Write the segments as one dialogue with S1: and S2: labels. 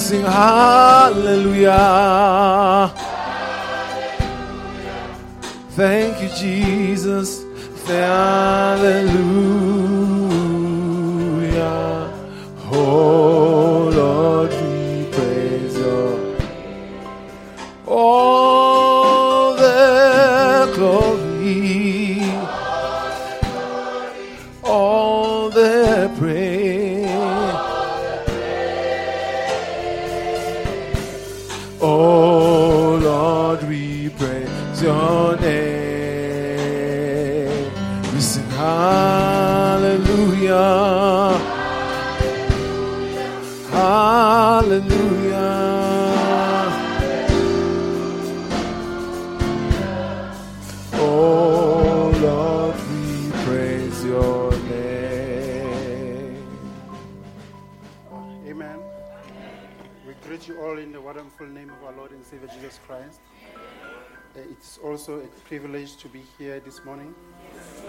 S1: sing hallelujah. Thank you, Jesus. Hallelujah.
S2: Also a privilege to be here this morning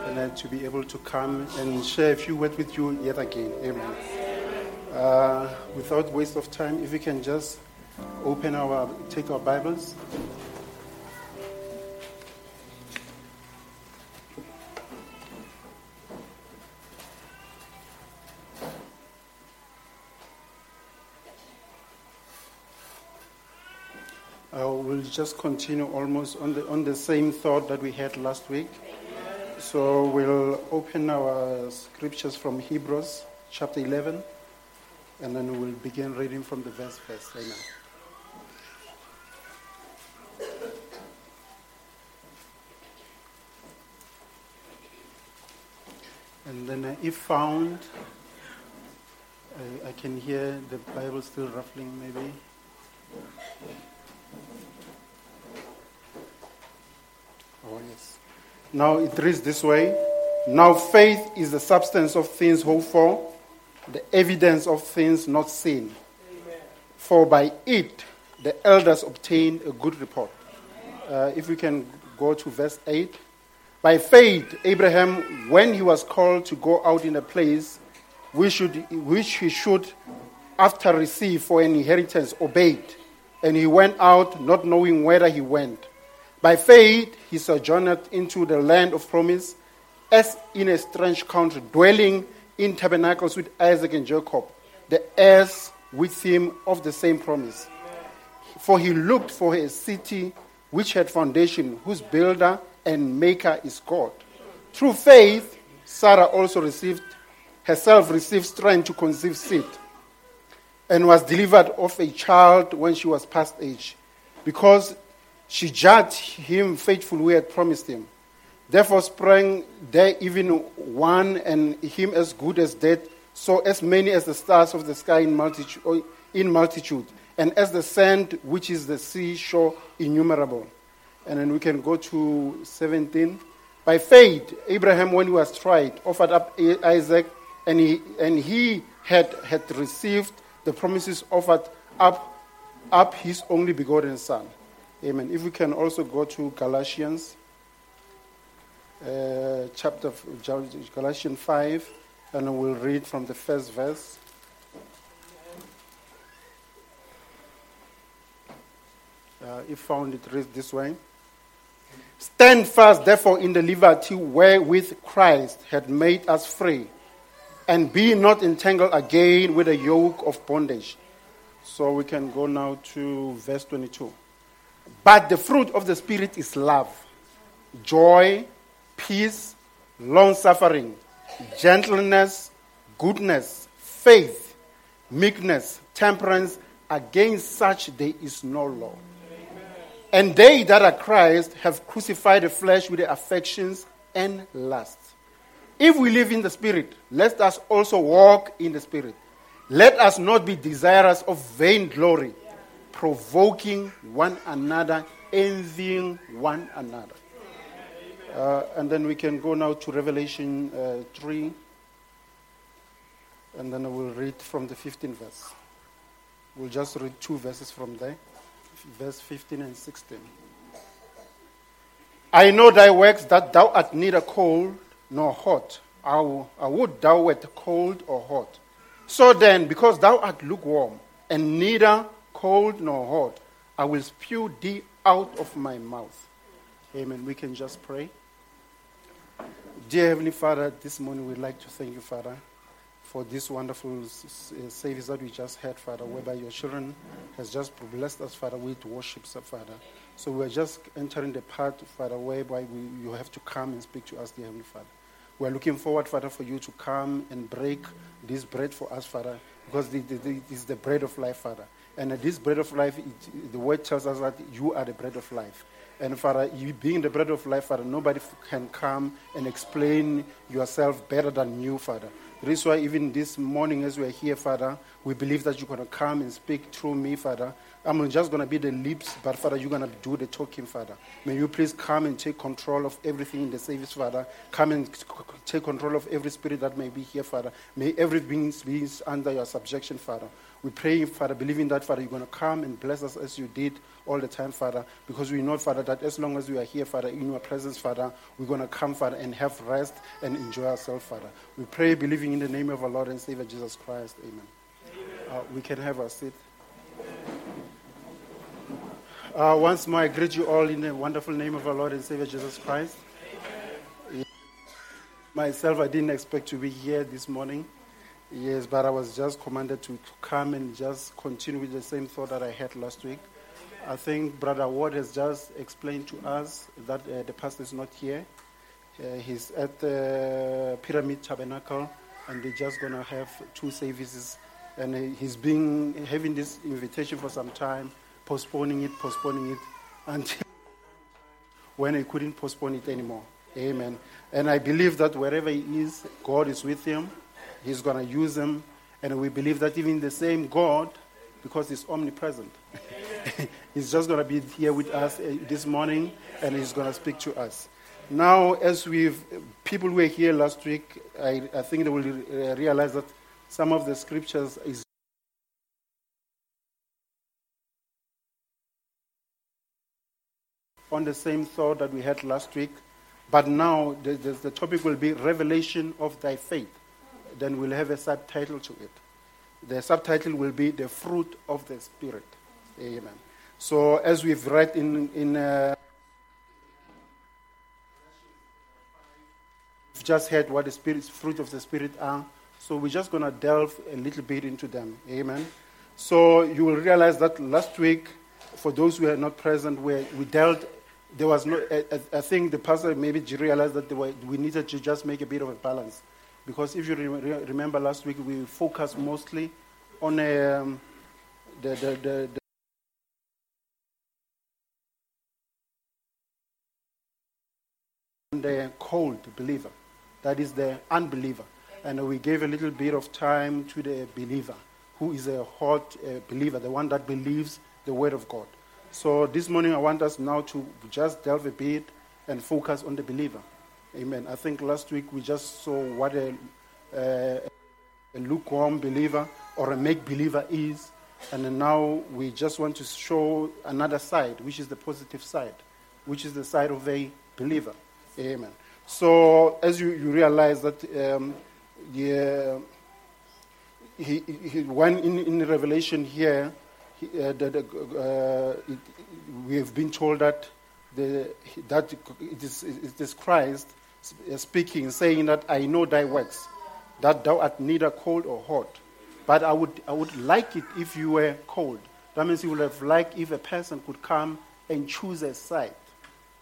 S2: and uh, to be able to come and share a few words with you yet again. Amen. Uh, without waste of time, if we can just open our, take our Bibles. Just continue almost on the, on the same thought that we had last week. So we'll open our scriptures from Hebrews chapter 11, and then we'll begin reading from the verse first. Amen. And then, uh, if found, I, I can hear the Bible still ruffling, maybe. Oh, yes. Now it reads this way Now faith is the substance of things hoped for, the evidence of things not seen. For by it the elders obtained a good report. Uh, if we can go to verse 8. By faith, Abraham, when he was called to go out in a place which, should, which he should after receive for an inheritance, obeyed. And he went out not knowing whither he went. By faith, he sojourned into the land of promise, as in a strange country, dwelling in tabernacles with Isaac and Jacob, the heirs with him of the same promise. For he looked for a city which had foundation, whose builder and maker is God. Through faith, Sarah also received herself received strength to conceive seed, and was delivered of a child when she was past age, because she judged him faithful who had promised him. Therefore sprang there even one and him as good as dead, so as many as the stars of the sky in multitude, in multitude and as the sand which is the seashore innumerable. And then we can go to 17. By faith, Abraham, when he was tried, offered up Isaac, and he, and he had, had received the promises offered up, up his only begotten son. Amen. If we can also go to Galatians, uh, chapter Galatians 5, and we'll read from the first verse. Uh, if found, it reads this way Stand fast, therefore, in the liberty wherewith Christ had made us free, and be not entangled again with a yoke of bondage. So we can go now to verse 22. But the fruit of the Spirit is love, joy, peace, long suffering, gentleness, goodness, faith, meekness, temperance. Against such there is no law. And they that are Christ have crucified the flesh with the affections and lusts. If we live in the Spirit, let us also walk in the Spirit. Let us not be desirous of vainglory, provoking one another, envying one another. Uh, and then we can go now to Revelation uh, 3, and then I will read from the 15th verse. We'll just read two verses from there, verse 15 and 16. I know thy works, that thou art neither cold nor hot. I, w- I would thou wert cold or hot. So then, because thou art lukewarm and neither cold nor hot. I will spew thee out of my mouth. Amen. We can just pray. Dear Heavenly Father, this morning we'd like to thank you, Father, for this wonderful uh, service that we just had, Father, whereby your children has just blessed us, Father, with worship, Father. So we're just entering the part, Father, whereby we, you have to come and speak to us, dear Heavenly Father. We're looking forward, Father, for you to come and break this bread for us, Father, because this is the bread of life, Father. And this bread of life, it, the word tells us that you are the bread of life. And Father, you being the bread of life, Father, nobody can come and explain yourself better than you, Father. That is why even this morning as we are here, Father, we believe that you're going to come and speak through me, Father. I'm just going to be the lips, but Father, you're going to do the talking, Father. May you please come and take control of everything in the service, Father. Come and take control of every spirit that may be here, Father. May everything be under your subjection, Father. We pray, Father, believing that, Father, you're going to come and bless us as you did all the time, Father, because we know, Father, that as long as we are here, Father, in your presence, Father, we're going to come, Father, and have rest and enjoy ourselves, Father. We pray, believing in the name of our Lord and Savior Jesus Christ. Amen. Amen. Uh, we can have a seat. Uh, once more, I greet you all in the wonderful name of our Lord and Savior Jesus Christ. Amen. Myself, I didn't expect to be here this morning. Yes, but I was just commanded to, come and just continue with the same thought that I had last week. I think Brother Ward has just explained to us that uh, the pastor is not here. Uh, he's at the Pyramid Tabernacle, and they're just going to have two services. And he's been having this invitation for some time, postponing it, postponing it, until when he couldn't postpone it anymore. Amen. And I believe that wherever he is, God is with him He's going to use them. And we believe that even the same God, because He's omnipresent, He's just going to be here with us uh, this morning and He's going to speak to us. Now, as we've, people who were here last week, I, I think they will uh, realize that some of the scriptures is on the same thought that we had last week. But now the, the, the topic will be revelation of thy faith then we'll have a subtitle to it. The subtitle will be The Fruit of the Spirit. Amen. So, as we've read in, in uh, we've just heard what the spirit, fruit of the Spirit are. So, we're just going to delve a little bit into them. Amen. So, you will realize that last week, for those who are not present, where we dealt, there was no, I, I think the pastor maybe realized that were, we needed to just make a bit of a balance because if you re- remember last week, we focused mostly on um, the, the, the, the, the cold believer, that is the unbeliever. And we gave a little bit of time to the believer, who is a hot uh, believer, the one that believes the Word of God. So this morning, I want us now to just delve a bit and focus on the believer. Amen. I think last week we just saw what a, uh, a lukewarm believer or a make believer is. And now we just want to show another side, which is the positive side, which is the side of a believer. Amen. So, as you, you realize that um, the, he, he, when in, in Revelation here, he, uh, uh, it, we have been told that, the, that it is, it is Christ Uh, speaking, saying that I know thy works, that thou art neither cold or hot. But I would, I would like it if you were cold. That means you would have liked if a person could come and choose a side.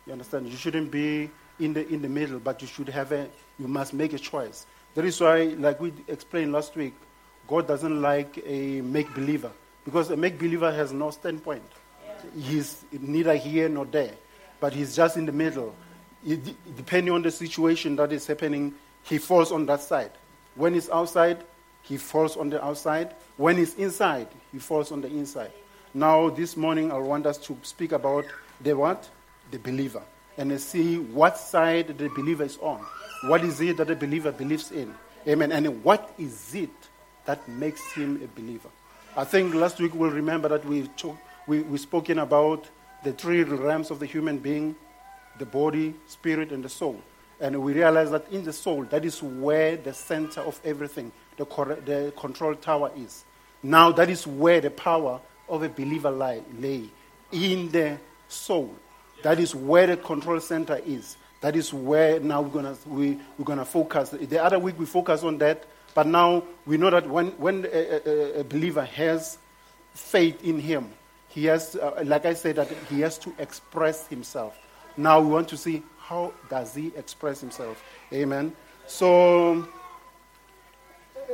S2: You understand? You shouldn't be in the, in the middle, but you should have a, you must make a choice. That is why, like we explained last week, God doesn't like a make believer because a make believer has no standpoint. He's neither here nor there, but he's just in the middle depending on the situation that is happening, he falls on that side. When he's outside, he falls on the outside. When he's inside, he falls on the inside. Now, this morning, I want us to speak about the what? The believer. And see what side the believer is on. What is it that the believer believes in? Amen. And what is it that makes him a believer? I think last week we'll remember that we, talk, we, we spoken about the three realms of the human being the body, spirit, and the soul. And we realize that in the soul, that is where the center of everything, the, cor- the control tower is. Now that is where the power of a believer lie, lay in the soul. That is where the control center is. That is where now we're gonna we, we're gonna focus. The other week we focus on that, but now we know that when when a, a, a believer has faith in Him, he has, uh, like I said, that he has to express himself. Now we want to see how does he express himself. Amen. So,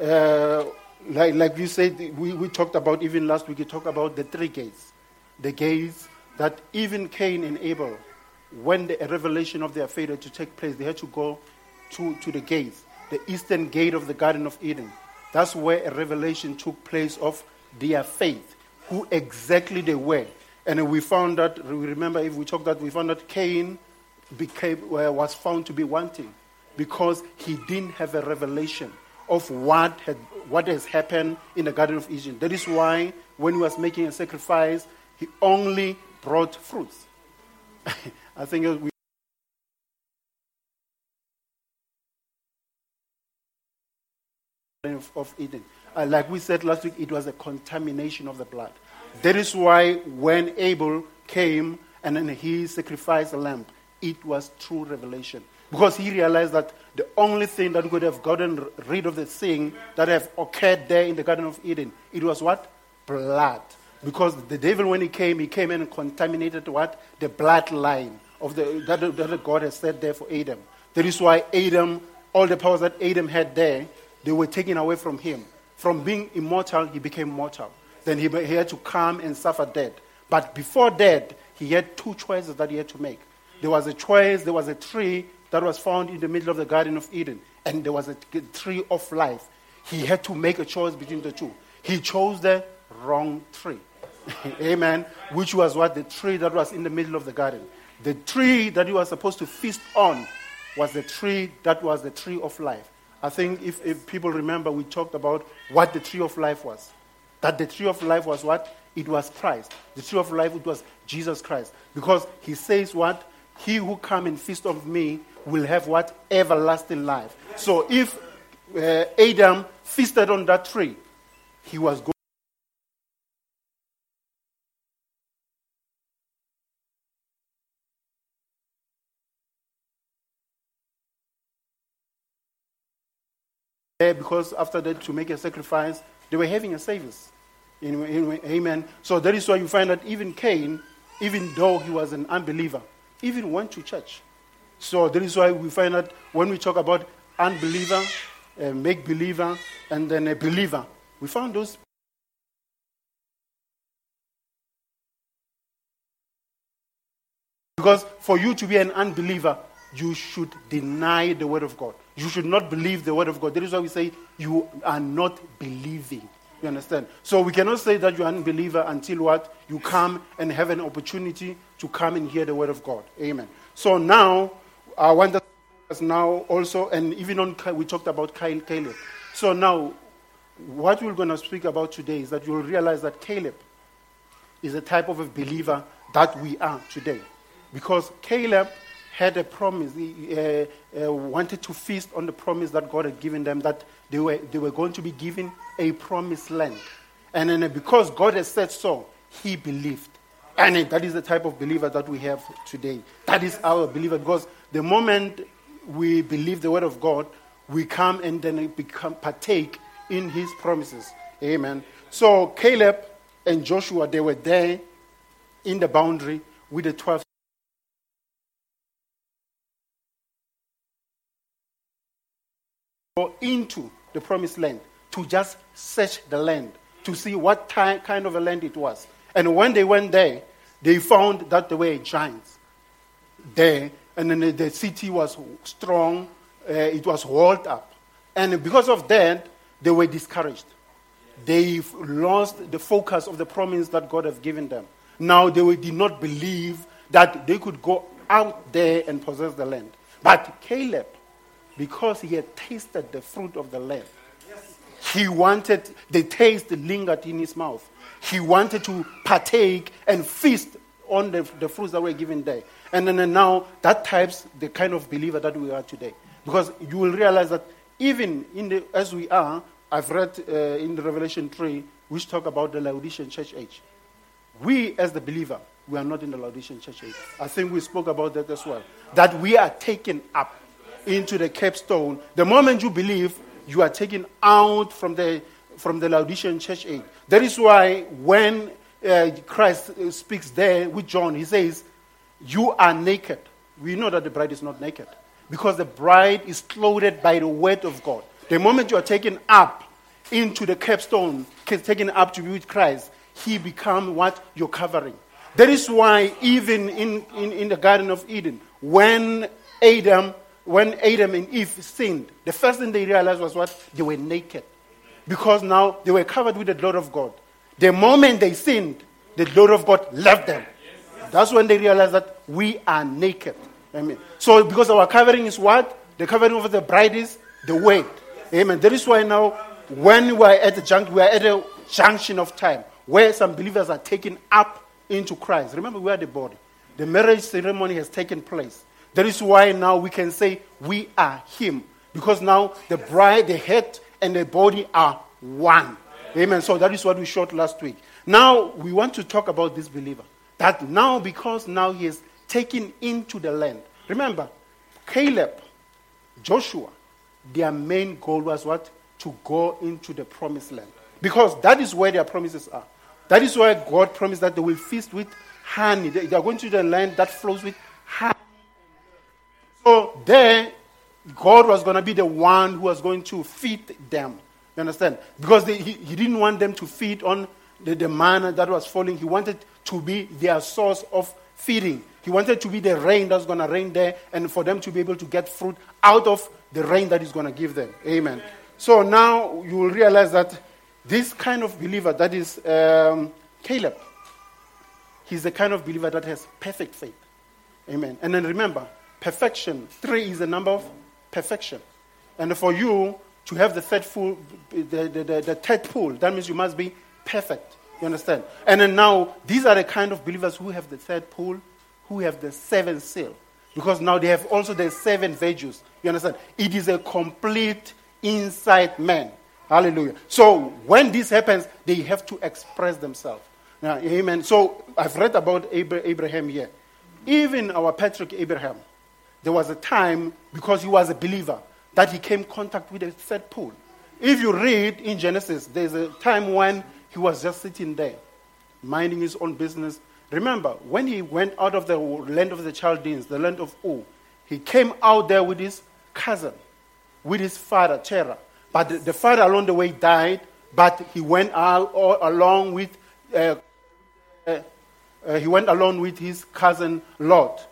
S2: uh, like, like you said, we, we talked about even last week, we talked about the three gates. The gates that even Cain and Abel, when the revelation of their failure to take place, they had to go to, to the gates, the eastern gate of the Garden of Eden. That's where a revelation took place of their faith, who exactly they were. And we found that, we remember if we talked that, we found that Cain became, was found to be wanting because he didn't have a revelation of what, had, what has happened in the Garden of Eden. That is why when he was making a sacrifice, he only brought fruits. I think we of, of Eden. Uh, like we said last week, it was a contamination of the blood. That is why when Abel came and then he sacrificed a lamb, it was true revelation. Because he realized that the only thing that could have gotten rid of the thing that have occurred there in the Garden of Eden, it was what? Blood. Because the devil, when he came, he came and contaminated what? The bloodline of the that, that God has set there for Adam. That is why Adam, all the powers that Adam had there, they were taken away from him. From being immortal, he became mortal. Then he, he had to come and suffer death. But before death, he had two choices that he had to make. There was a choice, there was a tree that was found in the middle of the Garden of Eden, and there was a tree of life. He had to make a choice between the two. He chose the wrong tree. Amen. Which was what? The tree that was in the middle of the garden. The tree that he was supposed to feast on was the tree that was the tree of life. I think if, if people remember, we talked about what the tree of life was. That the tree of life was what? It was Christ. The tree of life, it was Jesus Christ. Because he says what? He who come and feast of me will have what? Everlasting life. So if uh, Adam feasted on that tree, he was going because after that to make a sacrifice, they were having a service. In, in, amen. So that is why you find that even Cain, even though he was an unbeliever, even went to church. So that is why we find that when we talk about unbeliever, a make believer, and then a believer, we found those. Because for you to be an unbeliever, you should deny the word of God. You should not believe the word of God. That is why we say you are not believing. You understand? So we cannot say that you're an unbeliever until what? You come and have an opportunity to come and hear the word of God. Amen. So now, I want us now also, and even on, we talked about Kyle Caleb. So now, what we're going to speak about today is that you'll realize that Caleb is a type of a believer that we are today. Because Caleb had a promise, uh, uh, wanted to feast on the promise that God had given them, that they were, they were going to be given a promised land. And then because God has said so, he believed. And that is the type of believer that we have today. That is our believer because the moment we believe the word of God, we come and then become partake in his promises. Amen. So Caleb and Joshua, they were there in the boundary with the 12 go into the promised land to just search the land to see what kind of a land it was. And when they went there, they found that there were giants there, and then the city was strong, uh, it was walled up. And because of that, they were discouraged. They lost the focus of the promise that God had given them. Now they did not believe that they could go out there and possess the land. But Caleb because he had tasted the fruit of the land. He wanted, the taste lingered in his mouth. He wanted to partake and feast on the, the fruits that were given there. And then and now that types the kind of believer that we are today. Because you will realize that even in the, as we are, I've read uh, in the Revelation 3 which talk about the Laodicean church age. We, as the believer, we are not in the Laodicean church age. I think we spoke about that as well. That we are taken up into the capstone. The moment you believe, you are taken out from the, from the Laodicean church age. That is why when uh, Christ uh, speaks there with John, he says, You are naked. We know that the bride is not naked because the bride is clothed by the word of God. The moment you are taken up into the capstone, taken up to be with Christ, he become what you're covering. That is why even in, in, in the Garden of Eden, when Adam, when Adam and Eve sinned, the first thing they realized was what? They were naked. Because now they were covered with the glory of God. The moment they sinned, the glory of God left them. That's when they realized that we are naked. Amen. So because our covering is what? The covering of the bride is the word. Amen. That is why now when we are at the junction, we are at a junction of time where some believers are taken up into Christ. Remember, we are the body. The marriage ceremony has taken place. That is why now we can say we are Him. Because now the bride, the head, and the body are one. Amen. So that is what we showed last week. Now we want to talk about this believer. That now, because now he is taken into the land. Remember, Caleb, Joshua, their main goal was what? To go into the promised land. Because that is where their promises are. That is why God promised that they will feast with honey. They, are going to the land that flows with honey. So there, God was going to be the one who was going to feed them. You understand? Because they, he, he didn't want them to feed on the, the manna that was falling. He wanted to be their source of feeding. He wanted to be the rain that's going to rain there and for them to be able to get fruit out of the rain that He's going to give them. Amen. So now you will realize that this kind of believer, that is um, Caleb, he's the kind of believer that has perfect faith. Amen. And then remember, perfection, three is the number of perfection. And for you to have the third pull, the, the, the, the third pull, that means you must be perfect. You understand? And then now, these are the kind of believers who have the third pull, who have the seventh seal. Because now they have also the seven virtues. You understand? It is a complete inside man. Hallelujah. So when this happens, they have to express themselves. Now, amen. So I've read about Abraham here. Even our patriarch Abraham, there was a time, because he was a believer, that he came contact with a third pull. If you read in Genesis, there's a time when he was just sitting there, minding his own business. Remember, when he went out of the land of the Chaldeans, the land of Ur, he came out there with his cousin, with his father, Terah. But the, the father along the way died, but he went out all along with, uh, uh, uh, he went along with his cousin Lot.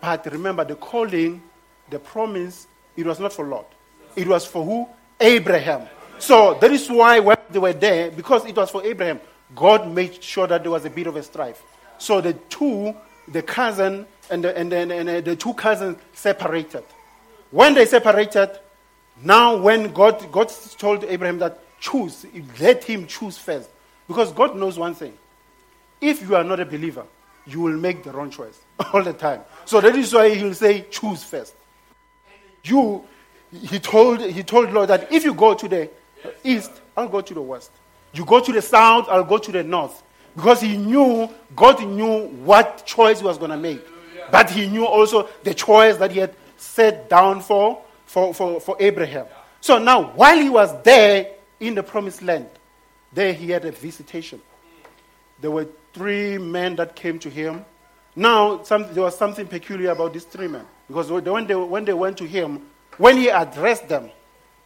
S2: But remember, the calling, the promise, it was not for Lot. It was for who? Abraham. So that is why when they were there, because it was for Abraham, God made sure that there was a bit of a strife. So the two, the cousin and the, and, the, and the two cousins separated. When they separated, now, when God, God told Abraham that choose, let him choose first. Because God knows one thing. If you are not a believer, you will make the wrong choice all the time. So that is why he'll say, choose first. You, he told, he told Lord that if you go to the east, I'll go to the west. You go to the south, I'll go to the north. Because he knew, God knew what choice he was going to make. But he knew also the choice that he had set down for for, for, for Abraham. So now, while he was there in the promised land, there he had a visitation. There were three men that came to him. Now, some, there was something peculiar about these three men. Because when they, when they went to him, when he addressed them,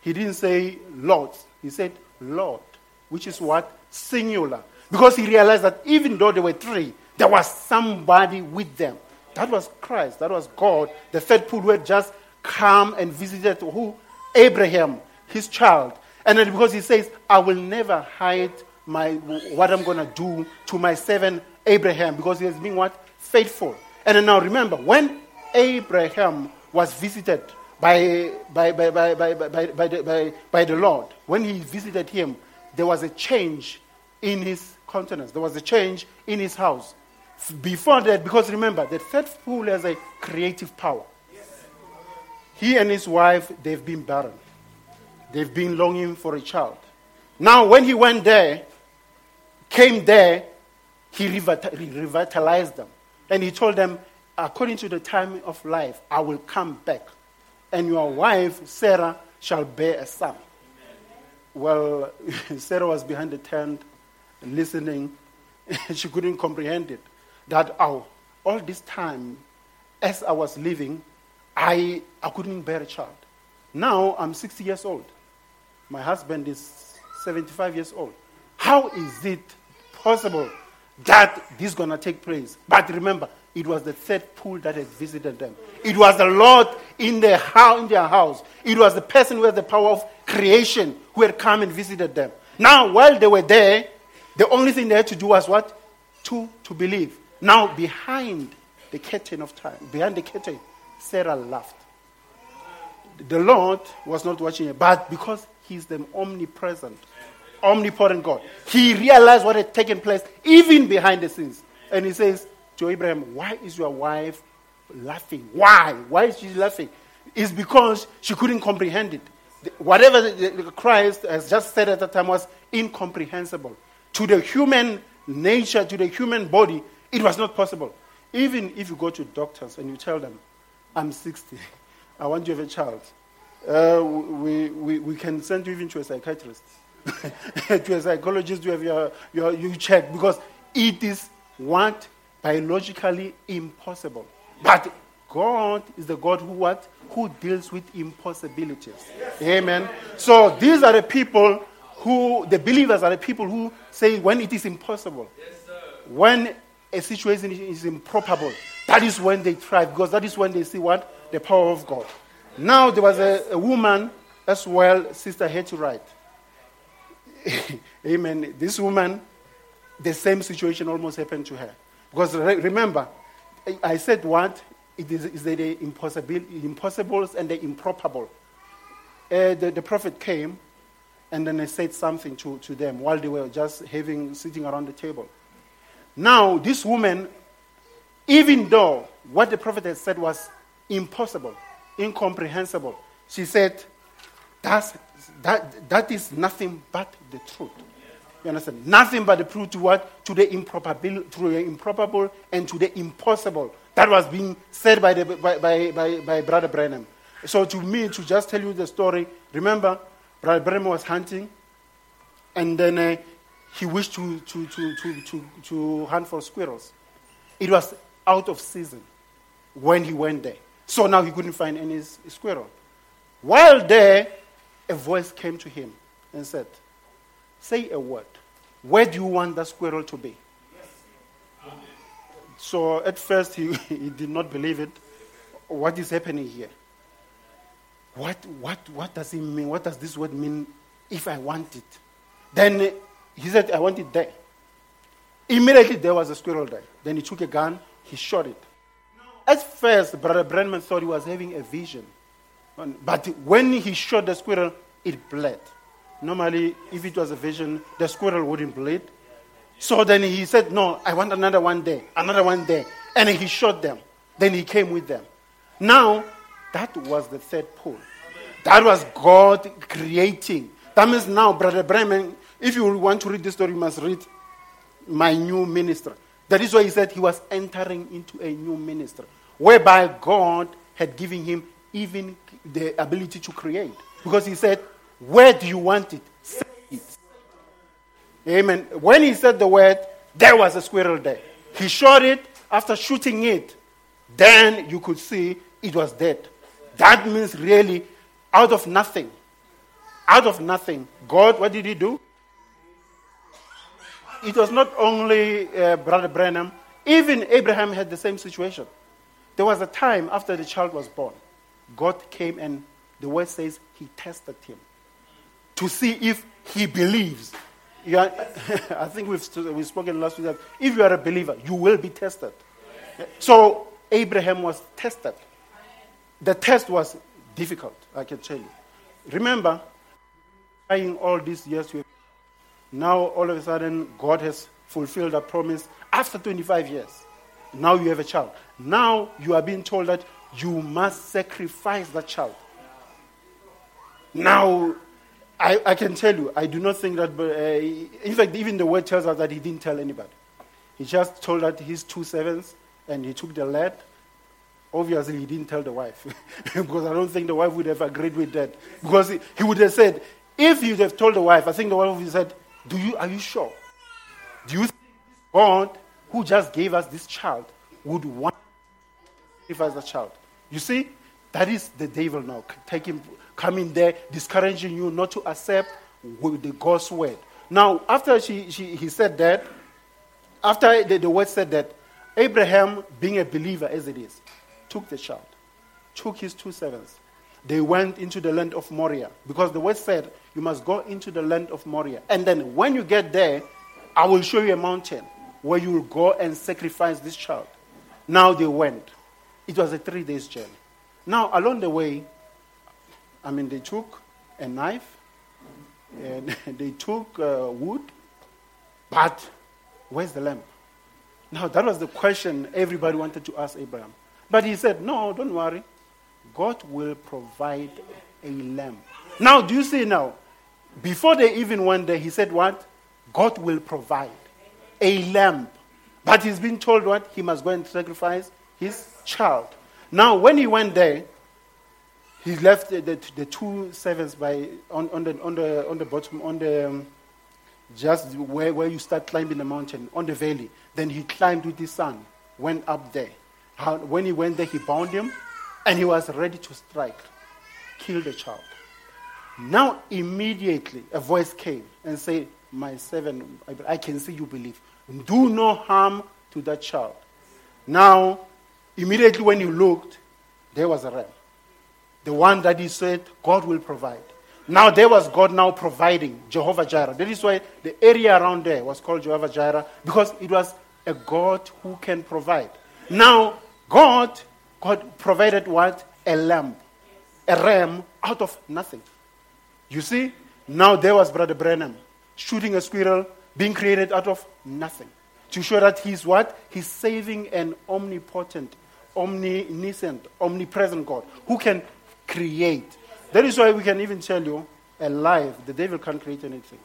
S2: he didn't say Lord. He said Lord, which is what? Singular. Because he realized that even though there were three, there was somebody with them. That was Christ. That was God, the third pull who had just come and visited who? Abraham, his child. And then because he says, I will never hide my what I'm gonna do to my servant Abraham, because he has been what? Faithful. And now remember, when Abraham was visited by, by, by, by, by, by, by, the, by, by the Lord, when he visited him, there was a change in his countenance. There was a change in his house. Before that, because remember, the pull has a creative power. He and his wife, they've been barren. They've been longing for a child. Now, when he went there, came there, he revitalized them. And he told them, according to the time of life, I will come back. And your wife, Sarah, shall bear a son. Well, Sarah was behind the tent listening. she couldn't comprehend it. That, oh, all this time, as I was living, I, I couldn't bear a child. Now I'm 60 years old. My husband is 75 years old. How is it possible that this is going to take place? But remember, it was the third pull that had visited them. It was the Lord in their, house, in their house. It was the person who had the power of creation who had come and visited them. Now, while they were there, the only thing they had to do was what? To, to believe. Now, behind the curtain of time, behind the curtain, Sarah laughed. The Lord was not watching it, but because He's the omnipresent, omnipotent God, He realized what had taken place even behind the scenes. And He says to Abraham, Why is your wife laughing? Why? Why is she laughing? It's because she couldn't comprehend it. Whatever Christ has just said at the time was incomprehensible. To the human nature, to the human body, it was not possible. Even if you go to doctors and you tell them, I'm 60, I want to have a child, uh, we, we, we can send you even to a psychiatrist, to a psychologist to have your, your, you check, because it is what? Biologically impossible. But God is the God who what? Who deals with impossibilities. Yes. Amen. So these are the people who, the believers are the people who say when it is impossible, yes, when a situation is improbable, that is when they thrive because that is when they see what? The power of God. Now there was a, a woman as well, Sister Hetty Wright. Amen. This woman, the same situation almost happened to her. Because re- remember, I said what? It is, is the impossible, impossibles and the improbable. Uh, the, the prophet came and then I said something to, to them while they were just having, sitting around the table. Now, this woman, even though what the prophet had said was impossible, incomprehensible, she said, That's, that, that is nothing but the truth. You understand? Nothing but the truth to what? To the improbable, to the improbable and to the impossible. That was being said by, the, by, by, by, by Brother Branham. So to me, to just tell you the story, remember, Brother Branham was hunting, and then uh, he wished to, to, to, to, to, to hunt for squirrels. It was out of season when he went there. So now he couldn't find any squirrel. While there, a voice came to him and said, Say a word. Where do you want the squirrel to be? Yes. So at first he, he did not believe it. What is happening here? What, what, what does it mean? What does this word mean if I want it? Then he said, I want it there. Immediately there was a squirrel there. Then he took a gun, he shot it. At first, Brother Branham thought he was having a vision. But when he shot the squirrel, it bled. Normally, if it was a vision, the squirrel wouldn't bleed. So then he said, No, I want another one there, another one there. And he shot them. Then he came with them. Now, that was the third pull. That was God creating. That means now, Brother Branham, if you want to read this story, you must read my new ministry. That is why he said he was entering into a new ministry, whereby God had given him even the ability to create. Because he said, Where do you want it? Say it. Amen. When he said the word, there was a squirrel there. He shot it. After shooting it, then you could see it was dead. That means really out of nothing. Out of nothing. God, what did he do? It was not only uh, Brother Branham, even Abraham had the same situation. There was a time after the child was born, God came and the word says he tested him to see if he believes. Are, I think we've, we've spoken last week that if you are a believer, you will be tested. So Abraham was tested. The test was difficult, I can tell you. Remember, trying all these years, now all of a sudden God has fulfilled a promise after 25 years. Now you have a child. Now you are being told that you must sacrifice that child. Now, I, I can tell you, I do not think that, uh, in fact, even the word tells us that he didn't tell anybody. He just told that his two servants, and he took the lad. Obviously, he didn't tell the wife, because I don't think the wife would have agreed with that. Because he, he would have said, if you'd have told the wife, I think the wife would have said, Do you, are you sure? Do you think God, who just gave us this child, would want to give us a child? You see, that is the devil now, taking, coming there, discouraging you not to accept with the God's word. Now, after she, she, he said that, after the, the word said that, Abraham, being a believer as it is, took the child, took his two servants. They went into the land of Moriah because the word said, You must go into the land of Moriah. And then when you get there, I will show you a mountain where you will go and sacrifice this child. Now they went. It was a three days journey. Now, along the way, I mean, they took a knife and they took uh, wood, but where's the lamb? Now, that was the question everybody wanted to ask Abraham. But he said, No, don't worry. God will provide a lamb. Now, do you see now? Before they even went there, he said, What? God will provide a lamb. But he's been told what? He must go and sacrifice his child. Now, when he went there, he left the, the, the two servants by, on, on, the, on, the, on the bottom, on the, um, just where, where you start climbing the mountain, on the valley. Then he climbed with his son, went up there. How, when he went there, he bound him, and he was ready to strike, kill the child. Now, immediately, a voice came and said, My servant, I can see you believe. Do no harm to that child. Now, immediately when you looked, there was a ram. The one that he said God will provide. Now there was God now providing Jehovah Jireh. That is why the area around there was called Jehovah Jireh because it was a God who can provide. Now God, God provided what? A lamb, a ram out of nothing. You see, now there was Brother Branham shooting a squirrel, being created out of nothing. To show that he's what? He's saving an omnipotent, omniscient, omnipresent God who can create. That is why we can even tell you a life. The devil can't create anything.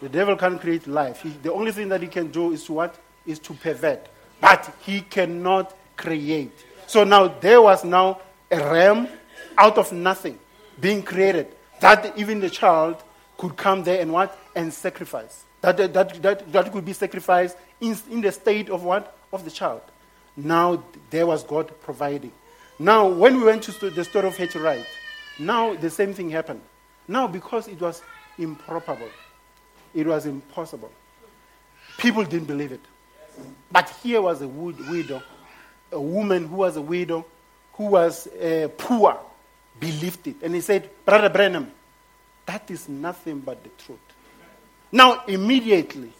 S2: The devil can't create life. He, the only thing that he can do is to what? Is to pervert. But he cannot create. So now there was now a ram out of nothing being created. That even the child could come there and what? And sacrifice. That, that, that, that could be sacrificed in, in the state of what? Of the child. Now there was God providing. Now, when we went to the story of Wright, now the same thing happened. Now, because it was improbable, it was impossible, people didn't believe it. But here was a widow, a woman who was a widow, who was uh, poor, believed it. And he said, Brother Branham, that is nothing but the truth. Now, immediately,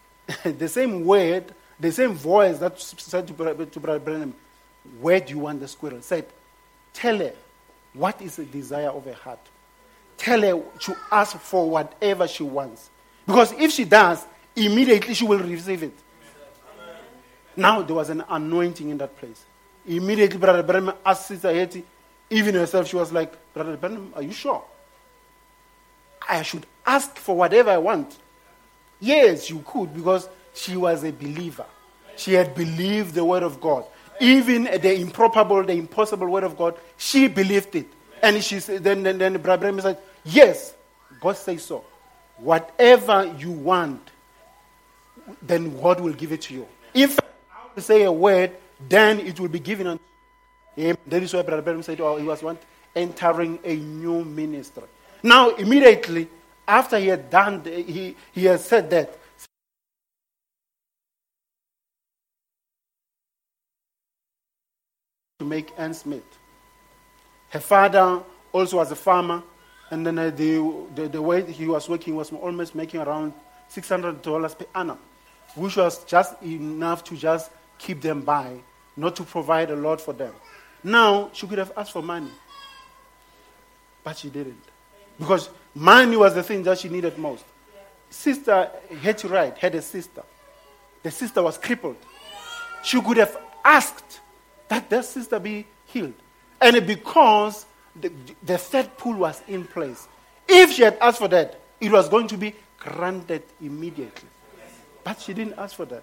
S2: the same word, the same voice that said to Brother Branham, where do you want the squirrel? Said, Tell her what is the desire of her heart. Tell her to ask for whatever she wants. Because if she does, immediately she will receive it. Now there was an anointing in that place. Immediately, Brother Branham asked Sister Hetty, even herself, she was like, Brother Branham, are you sure? I should ask for whatever I want. Yes, you could, because she was a believer. She had believed the word of God even the improbable, the impossible word of God, she believed it. And she said, then, then, then Brother said, Yes, God says so. Whatever you want, then God will give it to you. If I say a word, then it will be given unto him. That is why Branham said, Oh, he was one entering a new ministry. Now, immediately after he had done, he, he had said that, to make ends meet. Her father also was a farmer, and then uh, the, the, the, way he was working was almost making around $600 per annum, which was just enough to just keep them by, not to provide a lot for them. Now, she could have asked for money, but she didn't. Because money was the thing that she needed most. Sister Hetty Wright had a sister. The sister was crippled. She could have asked that their sister be healed. And because the, the third pull was in place, If she had asked for that, it was going to be granted immediately. But she didn't ask for that.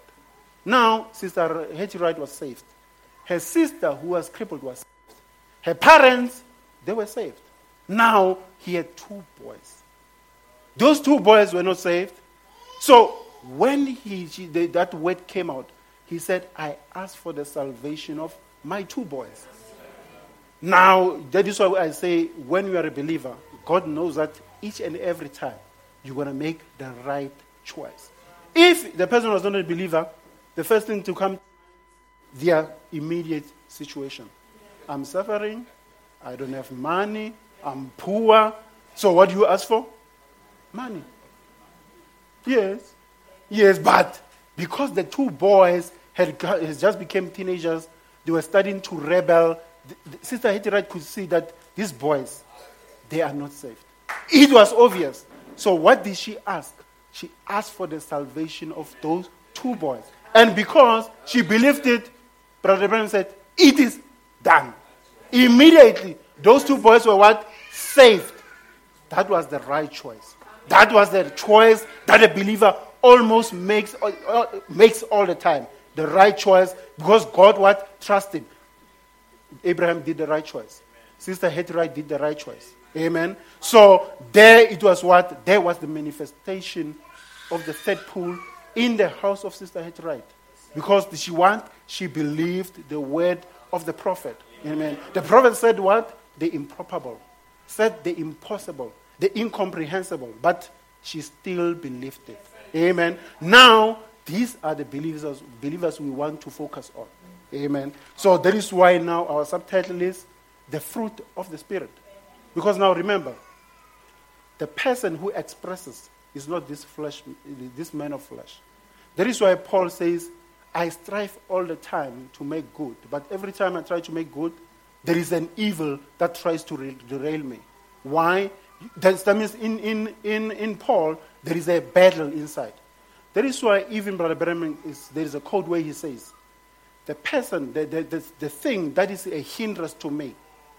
S2: Now, Sister Hetty Wright was saved. Her sister, who was crippled, was saved. Her parents, they were saved. Now, he had two boys. Those two boys were not saved. So, when he, she, they, that word came out, he said, I asked for the salvation of my two boys. Now, that is why I say, when you are a believer, God knows that each and every time you're going to make the right choice. If the person was not a believer, the first thing to come, their immediate situation. I'm suffering. I don't have money. I'm poor. So what do you ask for? Money. Yes. Yes, but because the two boys had, had just became teenagers, they were starting to rebel. Sister Hattie Wright could see that these boys, they are not saved. It was obvious. So what did she ask? She asked for the salvation of those two boys. And because she believed it, Brother Branham said, It is done. Immediately, those two boys were what? Saved. That was the right choice. That was the choice that a believer almost makes, uh, uh, makes all the time. The right choice because God what? Trust him. Abraham did the right choice. Sister Hattie did the right choice. Amen. So there it was what? There was the manifestation of the third pull in the house of Sister Hattie Because she want, she believed the word of the prophet. Amen. The prophet said what? The improbable. Said the impossible. The incomprehensible. But she still believed it. Amen. Now, these are the believers, believers we want to focus on. Amen. So that is why now our subtitle is The Fruit of the Spirit. Because now remember, the person who expresses is not this flesh, this man of flesh. That is why Paul says, I strive all the time to make good, but every time I try to make good, there is an evil that tries to derail me. Why? That means in, in, in, in Paul, there is a battle inside. That is why even Brother Branham, is, there is a code where he says, the person, the, the, the, the thing that is a hindrance to me,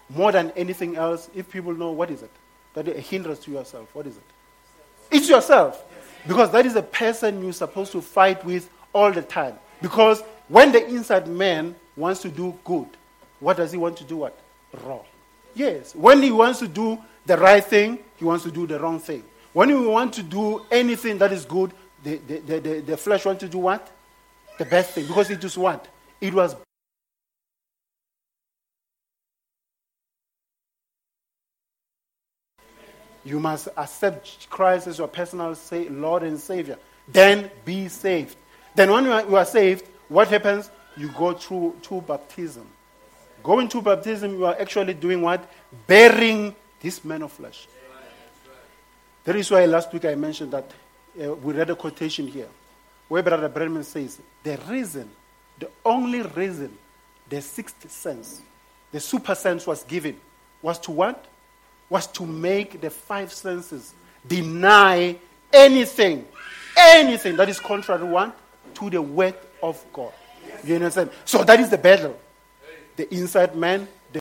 S2: more than anything else, if people know what is it, that is a hindrance to yourself, what is it? It's yourself. Because that is a person you're supposed to fight with all the time. Because when the inside man wants to do good, what does he want to do? What? Wrong. Yes. When he wants to do the right thing, he wants to do the wrong thing. When he wants to do anything that is good, the, the, the, the, flesh wants to do what? The best thing. Because it was what? It was You must accept Christ as your personal Lord and Savior. Then be saved. Then, when you are, you are saved, what happens? You go through to baptism. Going to baptism, you are actually doing what? Bearing this man of flesh. That is why last week I mentioned that uh, we read a quotation here where Brother Branham says, The reason, the only reason the sixth sense, the super sense was given was to what? was to make the five senses deny anything, anything that is contrary one to the word of God. You understand? So that is the battle. The inside man, the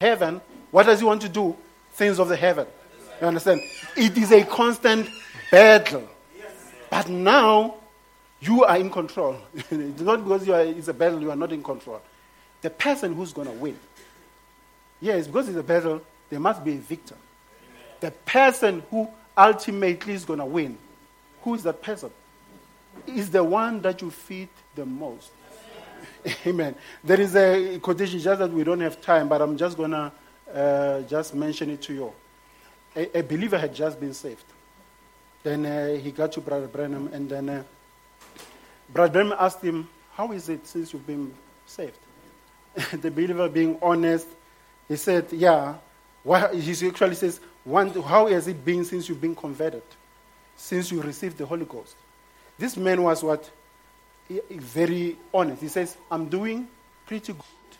S2: heaven, what does he want to do? Things of the heaven. You understand? It is a constant battle. But now you are in control. it's not because you are, it's a battle, you are not in control. The person who's going to win. Yes, because it's a battle, there must be a victor. Amen. The person who ultimately is going to win, who is that person? Is the one that you feed the most. Amen. There is a quotation, just that we don't have time, but I'm just going to uh, just mention it to you. A, a, believer had just been saved. Then uh, he got to Brother Branham, and then uh, Brother Branham asked him, How is it since you've been saved? the believer, being honest, he said, Yeah. Why, he actually says, How has it been since you've been converted? Since you received the Holy Ghost? This man was what? He, Very honest. He says, I'm doing pretty good,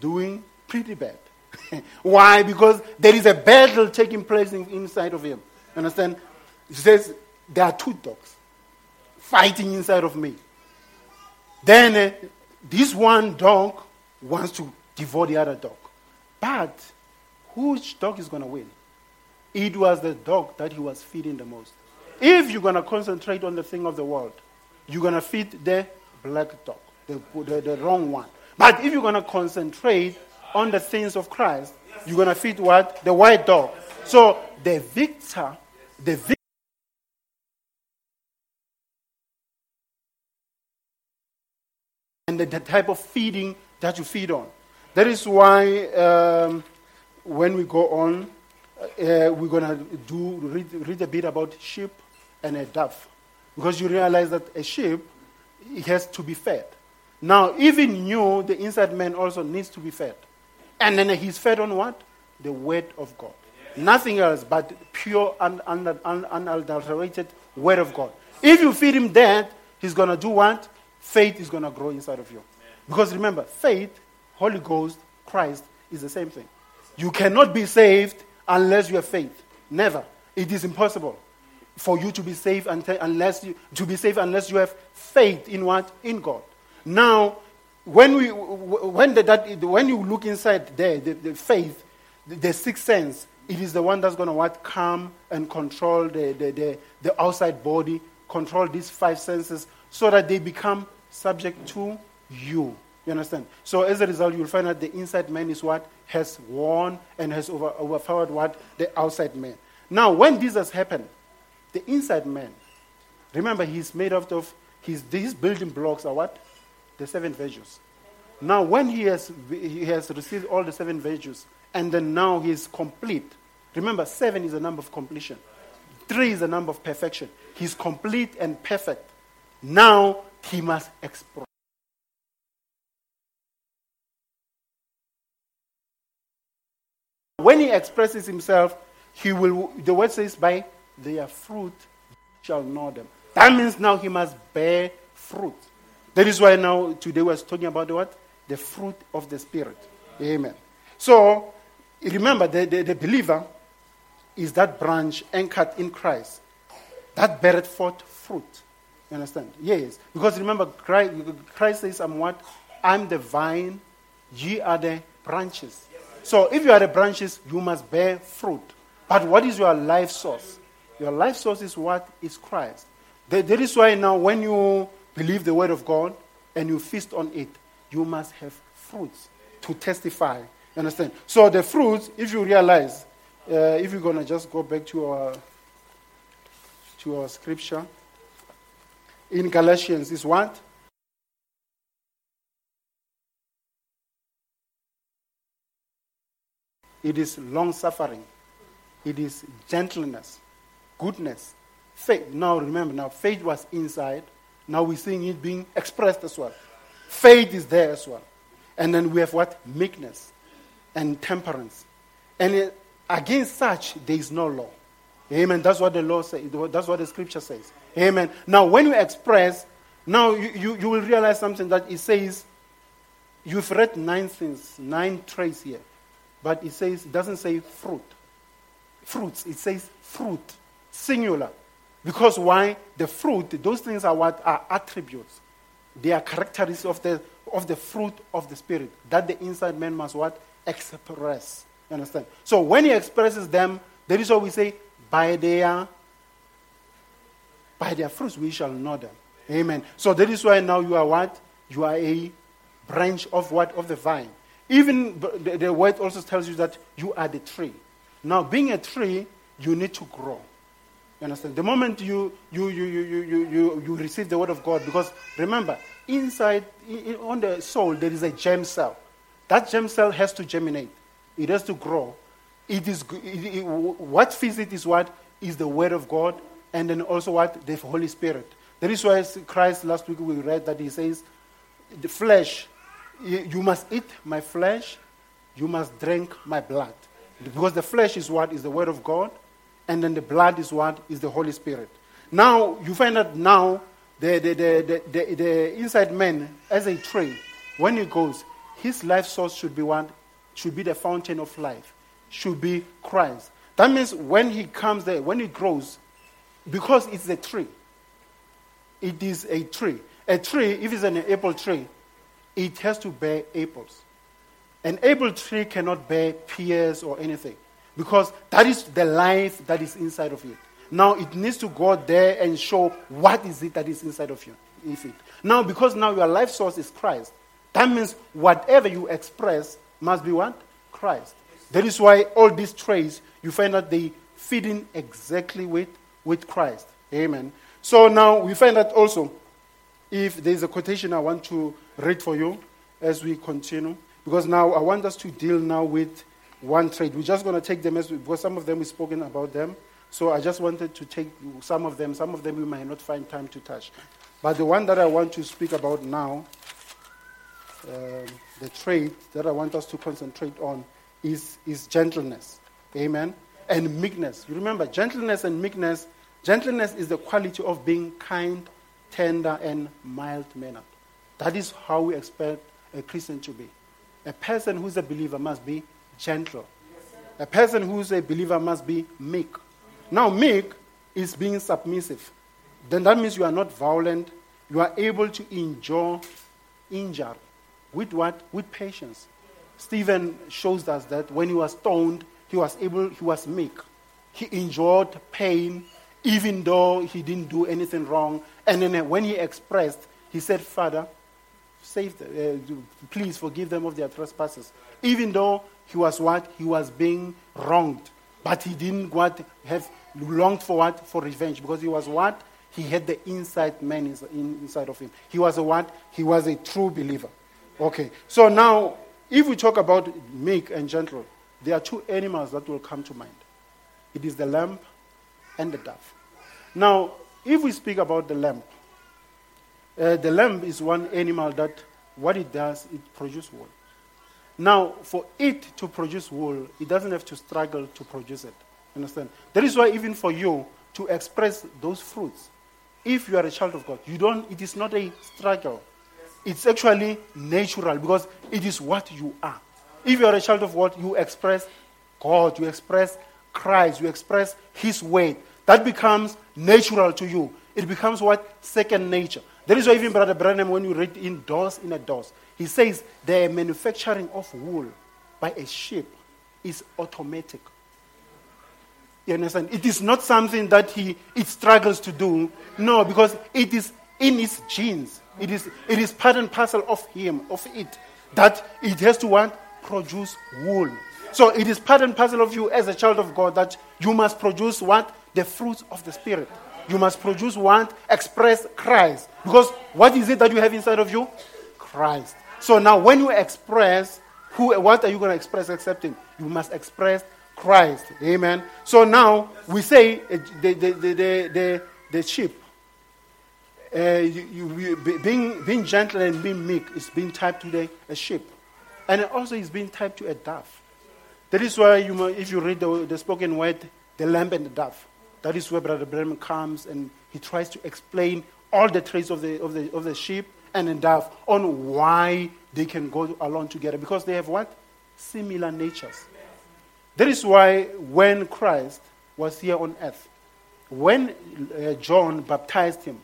S2: doing pretty bad. Why? Because there is a battle taking place in, inside of him. Understand? He says, There are two dogs fighting inside of me. Then uh, this one dog wants to devour the other dog. But which dog is going to win? It was the dog that he was feeding the most. If you're going to concentrate on the thing of the world, you're going to feed the black dog, the, the, the wrong one. But if you're going to concentrate on the things of Christ, you're going to feed what? The white dog. So the victor, the victor, and the, type of feeding that you feed on. That is why um, when we go on, uh, we're going to do read, read a bit about sheep and a dove. Because you realize that a sheep it has to be fed. Now, even you, the inside man, also needs to be fed. And then he's fed on what? The word of God. Nothing else but pure and un- un- unadulterated word of God. If you feed him that, he's going to do what? Faith is going to grow inside of you. Because remember, faith, Holy Ghost, Christ is the same thing. You cannot be saved unless you have faith. Never. It is impossible for you to be saved unless you, to be saved unless you have faith in what? In God. Now, when, we, when, the, that, when you look inside there, the, the faith, the, the, sixth sense, it is the one that's going to what? Come and control the, the, the, the outside body, control these five senses, so that they become subject to you. You understand? So as a result, you'll find that the inside man is what? Has won and has over, overpowered what? The outside man. Now, when this has happened, the inside man, remember he's made out of, his, these building blocks are what? The seven virtues. Now, when he has, he has received all the seven virtues, and then now he is complete. Remember, seven is a number of completion. Three is a number of perfection. He's complete and perfect. Now he must express. When he expresses himself, he will, the word says, by their fruit shall know them. That means now he must bear fruit. That is why now today we're talking about what? The fruit of the Spirit. Amen. So remember, the, the, the believer is that branch anchored in Christ that beareth forth fruit. You understand? Yes. Because remember, Christ, Christ says, I'm what? I'm the vine, ye are the branches. So if you are the branches, you must bear fruit. But what is your life source? Your life source is what? Is Christ. That is why now when you believe the word of God and you feast on it, you must have fruits to testify. You understand? So the fruits, if you realize, uh, if you're to just go back to our, to our scripture, in Galatians is what? It is long suffering. It is gentleness goodness, faith. Now remember, now faith was inside. Now we're seeing it being expressed as well. Faith is there as well. And then we have what? Meekness and temperance. And against such, there is no law. Amen. That's what the law says. That's what the scripture says. Amen. Now, when you express, now you, you, you will realize something that it says, you've read nine things, nine traits here. But it says, it doesn't say fruit. Fruits. It says fruit singular. Because why? The fruit, those things are what are attributes. They are characteristics of the, of the fruit of the Spirit that the inside man must what? Express. You understand? So when he expresses them, that is what we say, by their, by their fruits we shall know them. Amen. So that is why now you are what? You are a branch of what? Of the vine. Even the, the word also tells you that you are the tree. Now, being a tree, you need to grow. You understand? The moment you, you, you, you, you, you, you receive the word of God, because remember, inside, in, on the soul, there is a germ cell. That germ cell has to germinate. It has to grow. It is, it, it, what feeds it is what? Is the word of God, and then also what? The Holy Spirit. That is why Christ, last week we read that he says, the flesh, you must eat my flesh, you must drink my blood. Because the flesh is what? Is the word of God and then the blood is what? Is the Holy Spirit. Now, you find that now, the, the, the, the, the inside man, as a tree, when he goes, his life source should be what? Should be the fountain of life, should be Christ. That means when he comes there, when he grows, because it's a tree, it is a tree. A tree, if it's an apple tree, it has to bear apples. An apple tree cannot bear pears or anything because that is the life that is inside of you. Now it needs to go there and show what is it that is inside of you. If it. Now, because now your life source is Christ, that means whatever you express must be what? Christ. That is why all these traits, you find that they fit in exactly with, with Christ. Amen. So now we find that also, if there's a quotation I want to read for you as we continue, because now I want us to deal now with one trait. We're just going to take them as we, because some of them we've spoken about them. So I just wanted to take some of them. Some of them we might not find time to touch. But the one that I want to speak about now, um, the trait that I want us to concentrate on is, is gentleness. Amen. And meekness. You remember, gentleness and meekness. Gentleness is the quality of being kind, tender, and mild mannered. That is how we expect a Christian to be. A person who's a believer must be gentle. A person who's a believer must be meek. Now, meek is being submissive. Then that means you are not violent. You are able to endure injury. With what? With patience. Stephen shows us that when he was stoned, he was able, he was meek. He endured pain even though he didn't do anything wrong. And then when he expressed, he said, Father, save uh, please forgive them of their trespasses. Even though he was what? He was being wronged. But he didn't what have longed for what? For revenge. Because he was what? He had the inside man inside of him. He was a what? He was a true believer. Okay. So now, if we talk about meek and gentle, there are two animals that will come to mind. It is the lamb and the dove. Now, if we speak about the lamb, uh, the lamb is one animal that what it does, it produces wool. Now, for it to produce wool, it doesn't have to struggle to produce it. Understand? That is why even for you to express those fruits, if you are a child of God, you don't. It is not a struggle. It's actually natural because it is what you are. If you are a child of God, you express God, you express Christ, you express His way. That becomes natural to you. It becomes what second nature. That is why even Brother Branham, when you read in doors in a doors, he says the manufacturing of wool by a sheep is automatic. You understand? It is not something that he it struggles to do. No, because it is in his genes. It is it is part and parcel of him, of it, that it has to want produce wool. So it is part and parcel of you as a child of God that you must produce what? The fruits of the Spirit. You must produce what? Express Christ. Because what is it that you have inside of you? Christ. So now, when you express, who, what are you going to express accepting? You must express Christ. Amen. So now we say uh, the, the, the, the, the, sheep, uh, you, you, being, being gentle and being meek is being typed to the, a sheep. And also is being typed to a dove. That is why, you, if you read the, the spoken word, the lamb and the dove, that is where Brother Branham comes and he tries to explain all the traits of the, of the, of the sheep and a dove on why they can go along together because they have what? Similar natures. That is why when Christ was here on earth, when uh, John baptized him,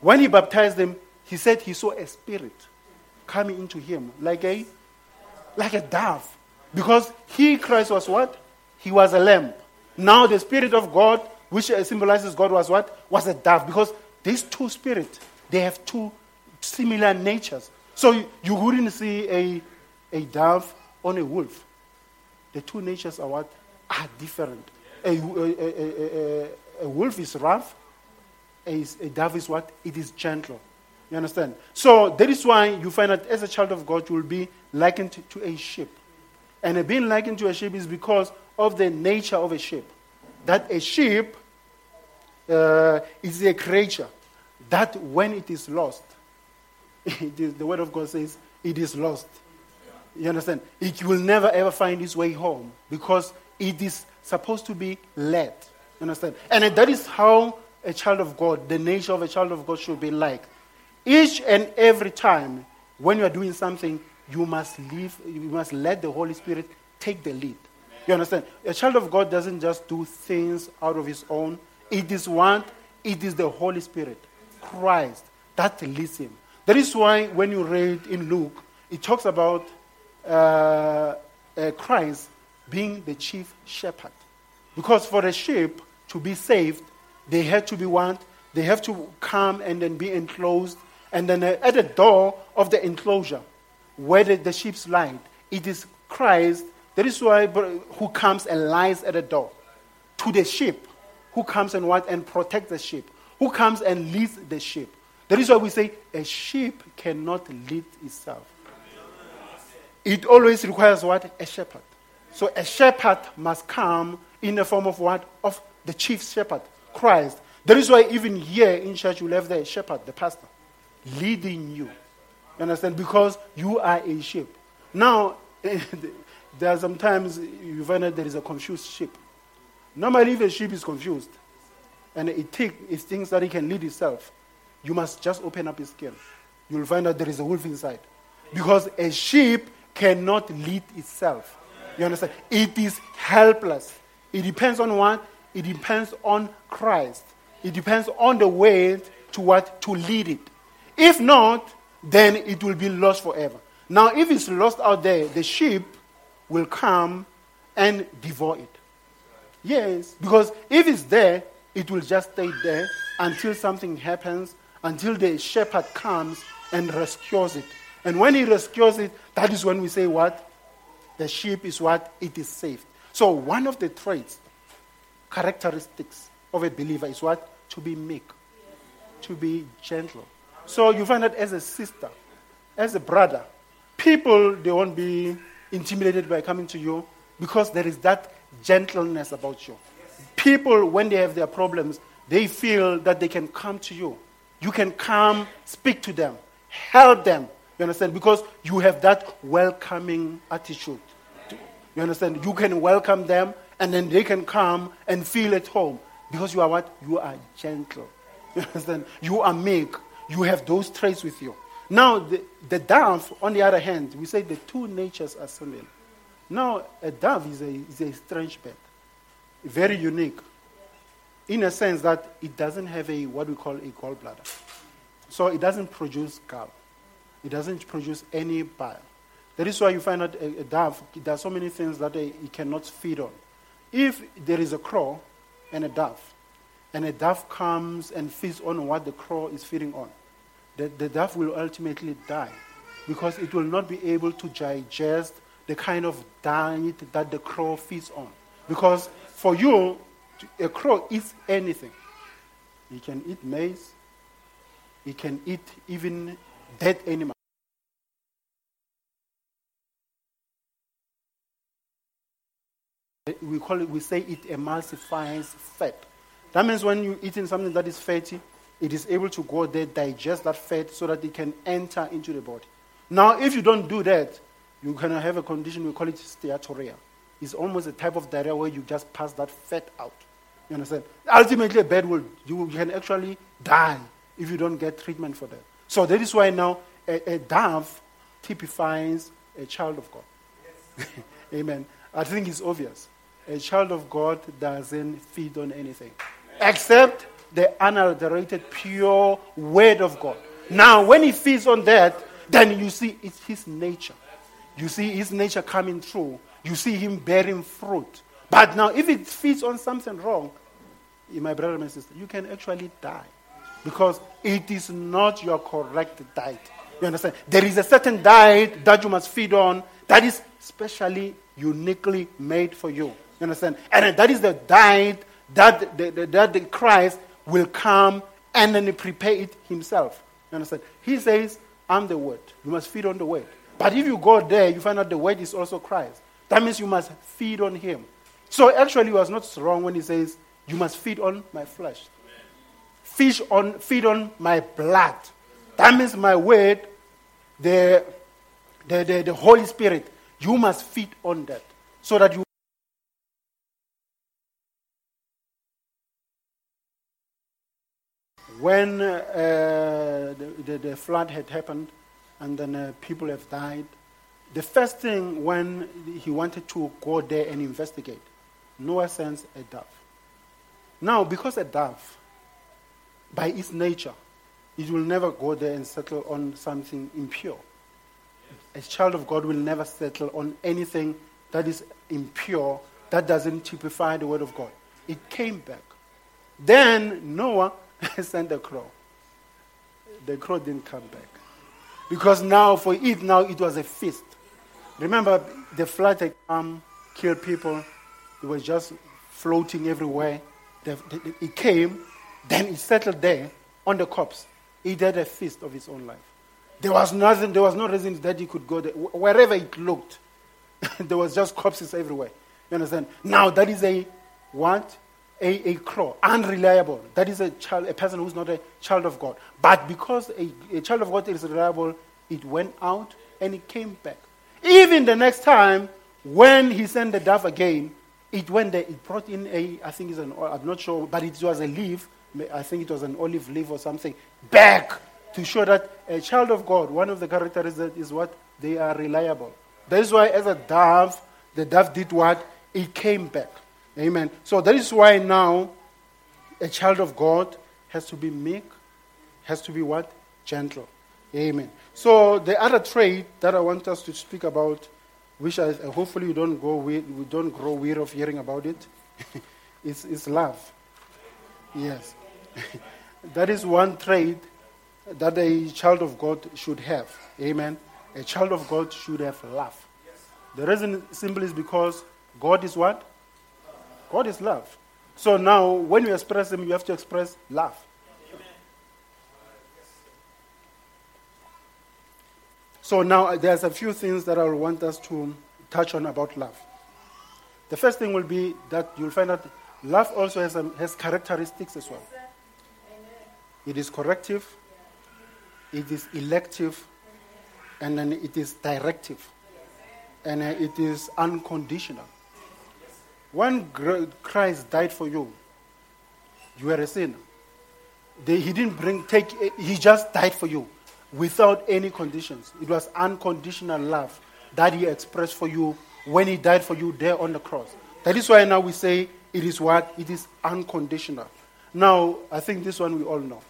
S2: when he baptized him, he said he saw a spirit coming into him like a like a dove. Because he, Christ, was what? He was a lamb. Now the Spirit of God, which symbolizes God, was what? Was a dove. Because these two spirits, they have two similar natures. So you, wouldn't see a, a dove on a wolf. The two natures are what? Are different. A, a, a, a wolf is rough, a, a dove is what? It is gentle. You understand? So that is why you find that as a child of God, you will be likened to, to a sheep. And being likened to a sheep is because of the nature of a sheep. That a sheep uh, is a creature that when it is lost, the word of God says it is lost. You understand? It will never ever find its way home because it is supposed to be led. You understand? And that is how a child of God, the nature of a child of God should be like. Each and every time when you are doing something, you must leave, you must let the Holy Spirit take the lead. You understand? A child of God doesn't just do things out of his own. It is one, it is the Holy Spirit, Christ, that leads him. That is why when you read in Luke, it talks about uh, uh, Christ being the chief shepherd. Because for the sheep to be saved, they had to be what? They have to come and then be enclosed. And then uh, at the door of the enclosure, where the, the sheep's lie, it is Christ. That is why who comes and lies at the door to the sheep, who comes and what and protects the sheep, who comes and leads the sheep. That is why we say a sheep cannot lead itself. It always requires what? A shepherd. So a shepherd must come in the form of what? Of the chief shepherd, Christ. That is why even here in church you have the shepherd, the pastor, leading you. You understand? Because you are a sheep. Now, there are sometimes you find that there is a confused sheep. Normally, if a sheep is confused and it, think, it thinks that it can lead itself, you must just open up its skin. You'll find out there is a wolf inside. Because a sheep cannot lead itself. You understand? It is helpless. It depends on what? It depends on Christ. It depends on the way to what? To lead it. If not, then it will be lost forever. Now, if it's lost out there, the sheep will come and devour it. Yes, because if it's there, it will just stay there until something happens, until the shepherd comes and rescues it. And when he rescues it, that is when we say what? The sheep is what? It is saved. So one of the traits, characteristics of a believer is what? To be meek, to be gentle. So you find that as a sister, as a brother, people they won't be intimidated by coming to you because there is that gentleness about you. People, when they have their problems, they feel that they can come to you. You can come, speak to them, help them, you understand? Because you have that welcoming attitude. You understand? You can welcome them and then they can come and feel at home. Because you are what? You are gentle. You understand? You are meek. You have those traits with you. Now, the, the dove, on the other hand, we say the two natures are similar. Now, a dove is a, is a strange bird, very unique, in a sense that it doesn't have a what we call a gallbladder. So it doesn't produce gall. It doesn't produce any bile. That is why you find that a, a dove, there are so many things that it cannot feed on. If there is a crow and a dove, and a dove comes and feeds on what the crow is feeding on, the, the dove will ultimately die because it will not be able to digest the kind of diet that the crow feeds on. Because for you, a crow eats anything. It can eat maize, it can eat even dead animals. we call it, we say it emulsifies fat. That means when you're eating something that is fatty, it is able to go there, digest that fat so that it can enter into the body. Now, if you don't do that, you can have a condition, we call it steatorrhea. It's almost a type of diarrhea where you just pass that fat out. You understand? Ultimately, a bed will, you can actually die if you don't get treatment for that. So that is why now a, a dove typifies a child of God. Yes. Amen. I think it's obvious a child of God doesn't feed on anything except the unadulterated, pure word of God. Now, when he feeds on that, then you see it's his nature. You see his nature coming through. You see him bearing fruit. But now, if it feeds on something wrong, my brother and my sister, you can actually die because it is not your correct diet. You understand? There is a certain diet that you must feed on that is specially, uniquely made for you. You understand? And that is the diet that the, the, that the Christ will come and then prepare it himself. You understand? He says, I'm the word. You must feed on the word. But if you go there, you find out the word is also Christ. That means you must feed on him. So actually, he was not wrong when he says, You must feed on my flesh. Fish on, feed on my blood. That means my word, the, the, the, the Holy Spirit, you must feed on that so that you when uh, the, the, the, flood had happened and then uh, people have died, the first thing when he wanted to go there and investigate, Noah sends a dove. Now, because a dove, by its nature, it will never go there and settle on something impure. a child of God will never settle on anything that is impure, that doesn't typify the word of God. It came back. Then Noah sent a crow. The crow didn't come back. Because now, for it, now it was a feast. Remember, the flood had come, killed people. It was just floating everywhere. It came, then it settled there on the corpse. It had a feast of its own life. There was nothing, there was no reason that he could go there. Wherever it looked, there was just corpses everywhere. You understand? Now that is a what? A, a crow, unreliable. That is a child, a person who's not a child of God. But because a, a child of God is reliable, it went out and it came back. Even the next time, when he sent the dove again, it went there, it brought in a, I think it's an, I'm not sure, but it was a leaf. I think it was an olive leaf or something, back to show that a child of God, one of the characteristics is what? They are reliable. That is why, as a dove, the dove did what? It came back. Amen. So that is why now a child of God has to be meek, has to be what? Gentle. Amen. So the other trait that I want us to speak about, which I, hopefully we don't go we, don't grow weary of hearing about it. it, is, is love. Yes. that is one trait that a child of God should have. Amen. A child of God should have love. The reason simply is because God is what? God is love. So now, when you express Him, you have to express love. So now, there's a few things that I want us to touch on about love. The first thing will be that you'll find out love also has, a, has characteristics as well. It is corrective, it is elective, and then it is directive, and uh, it is unconditional. When Christ died for you, you were a sinner. he didn't bring, take, he just died for you without any conditions. It was unconditional love that he expressed for you when he died for you there on the cross. That is why now we say it is what? It is unconditional. Now, I think this one we all know.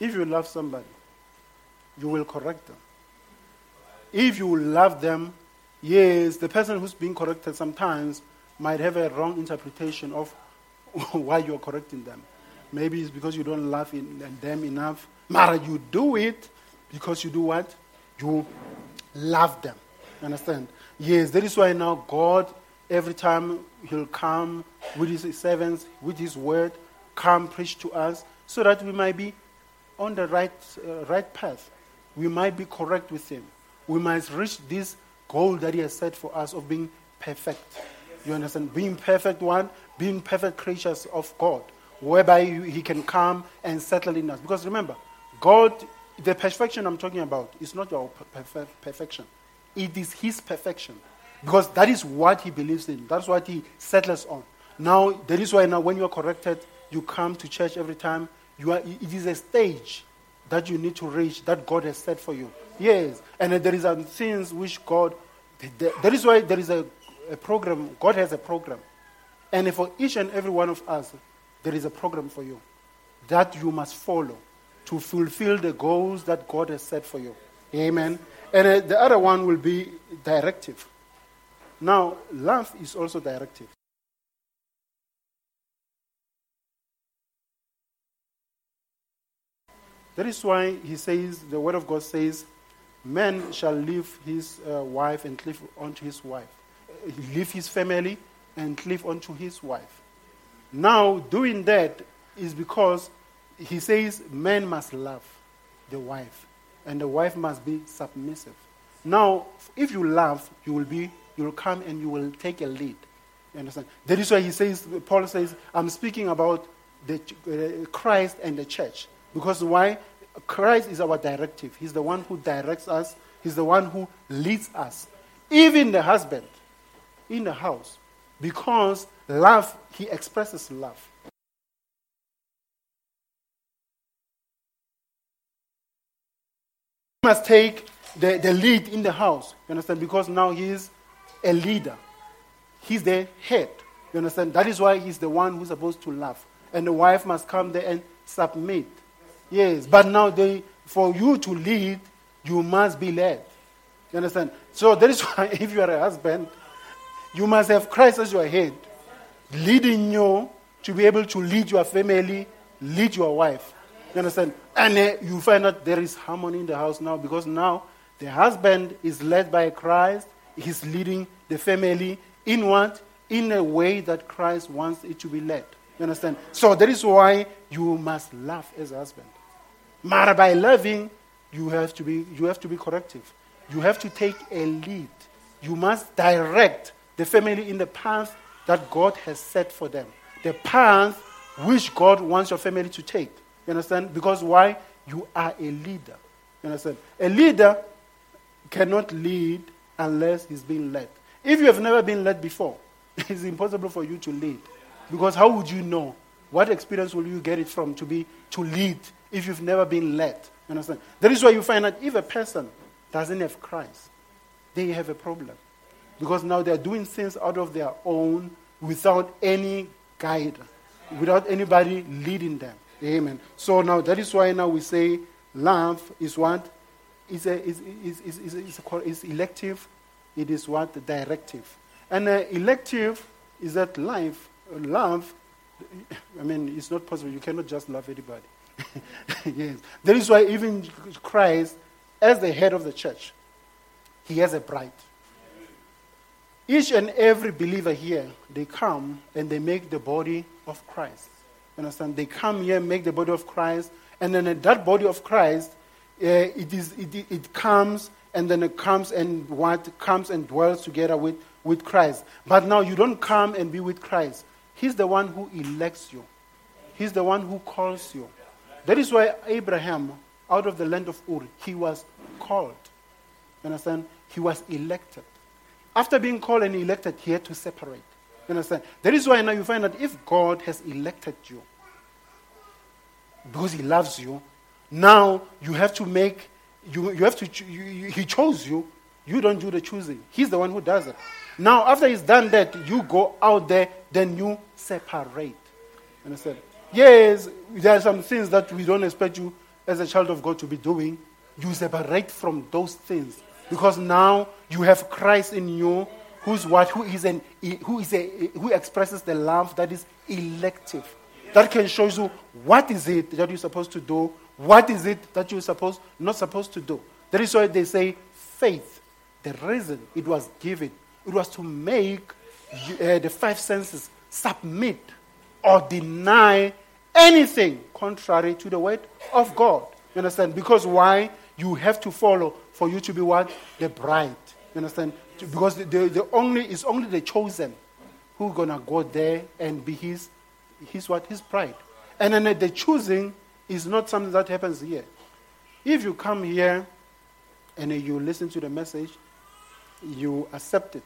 S2: If you love somebody, you will correct them. If you love them, yes, the person who's being corrected sometimes might have a wrong interpretation of why you're correcting them. Maybe it's because you don't love them enough. But you do it because you do what? You love them. You understand? Yes, that is why now God, every time He'll come with His servants, with His word, come preach to us so that we might be on the right, uh, right path. We might be correct with Him. We might reach this goal that He has set for us of being perfect. You understand? Being perfect one, being perfect creatures of God, whereby He can come and settle in us. Because remember, God, the perfection I'm talking about is not your perfection, it is His perfection. Because that is what He believes in, that's what He settles on. Now, that is why now when you are corrected, you come to church every time. You are, it is a stage that you need to reach that God has set for you. Yes. And there is a things which God, that is why there is a a program. God has a program. And for each and every one of us, there is a program for you that you must follow to fulfill the goals that God has set for you. Amen. And uh, the other one will be directive. Now, love is also directive. That is why he says, the word of God says, man shall leave his uh, wife and cleave unto his wife leave his family and cleave unto his wife. Now, doing that is because he says men must love the wife and the wife must be submissive. Now, if you love, you will be, you will come and you will take a lead. You understand? That is why he says, Paul says, I'm speaking about the, uh, Christ and the church. Because why? Christ is our directive. He's the one who directs us. He's the one who leads us. Even the husband in the house because love, he expresses love. Must take the, the lead in the house, you understand, because now he's a leader. He's the head, you understand. That is why he's the one who's supposed to love. And the wife must come there and submit. Yes, but now they, for you to lead, you must be led. You understand? So that is why if you are a husband, you must have Christ as your head, leading you to be able to lead your family, lead your wife. You understand? And uh, you find out there is harmony in the house now because now the husband is led by Christ. He's leading the family in what? In a way that Christ wants it to be led. You understand? So that is why you must love as a husband. But by loving, you have to be you have to be corrective. You have to take a lead. You must direct the family in the path that God has set for them. The path which God wants your family to take. You understand? Because why? You are a leader. You understand? A leader cannot lead unless he's being led. If you have never been led before, it's impossible for you to lead. Because how would you know? What experience will you get it from to be to lead if you've never been led? You understand? That is why you find that if a person doesn't have Christ, they have a problem. Because now they're doing things out of their own without any guide, without anybody leading them. Amen. So now that is why now we say love is what? Is a, is, is, is, is, elective. It is what? Directive. And uh, elective is that life, love, I mean, it's not possible. You cannot just love anybody. yes. That is why even Christ, as the head of the church, he has a bride. Each and every believer here, they come and they make the body of Christ. You understand? They come here, make the body of Christ, and then that body of Christ, uh, it, is, it, it comes and then it comes and what comes and dwells together with, with Christ. But now you don't come and be with Christ. He's the one who elects you. He's the one who calls you. That is why Abraham, out of the land of Ur, he was called. You understand? He was elected. After being called and elected, he had to separate. You understand? That is why now you find that if God has elected you, because he loves you, now you have to make, you, you have to, you, you, he chose you, you don't do the choosing. He's the one who does it. Now, after he's done that, you go out there, then you separate. You understand? Yes, there are some things that we don't expect you as a child of God to be doing. You separate from those things because now you have Christ in you who's what? Who is, an, who, is a, who expresses the love that is elective. That can show you what is it that you're supposed to do, what is it that you're supposed, not supposed to do. That is why they say faith. The reason it was given, it was to make uh, the five senses submit or deny anything contrary to the word of God. You understand? Because why? You have to follow for you to be what? The bride. You understand? Because the, the, the only is only the chosen who gonna go there and be his his what? His pride. And then the choosing is not something that happens here. If you come here and you listen to the message, you accept it.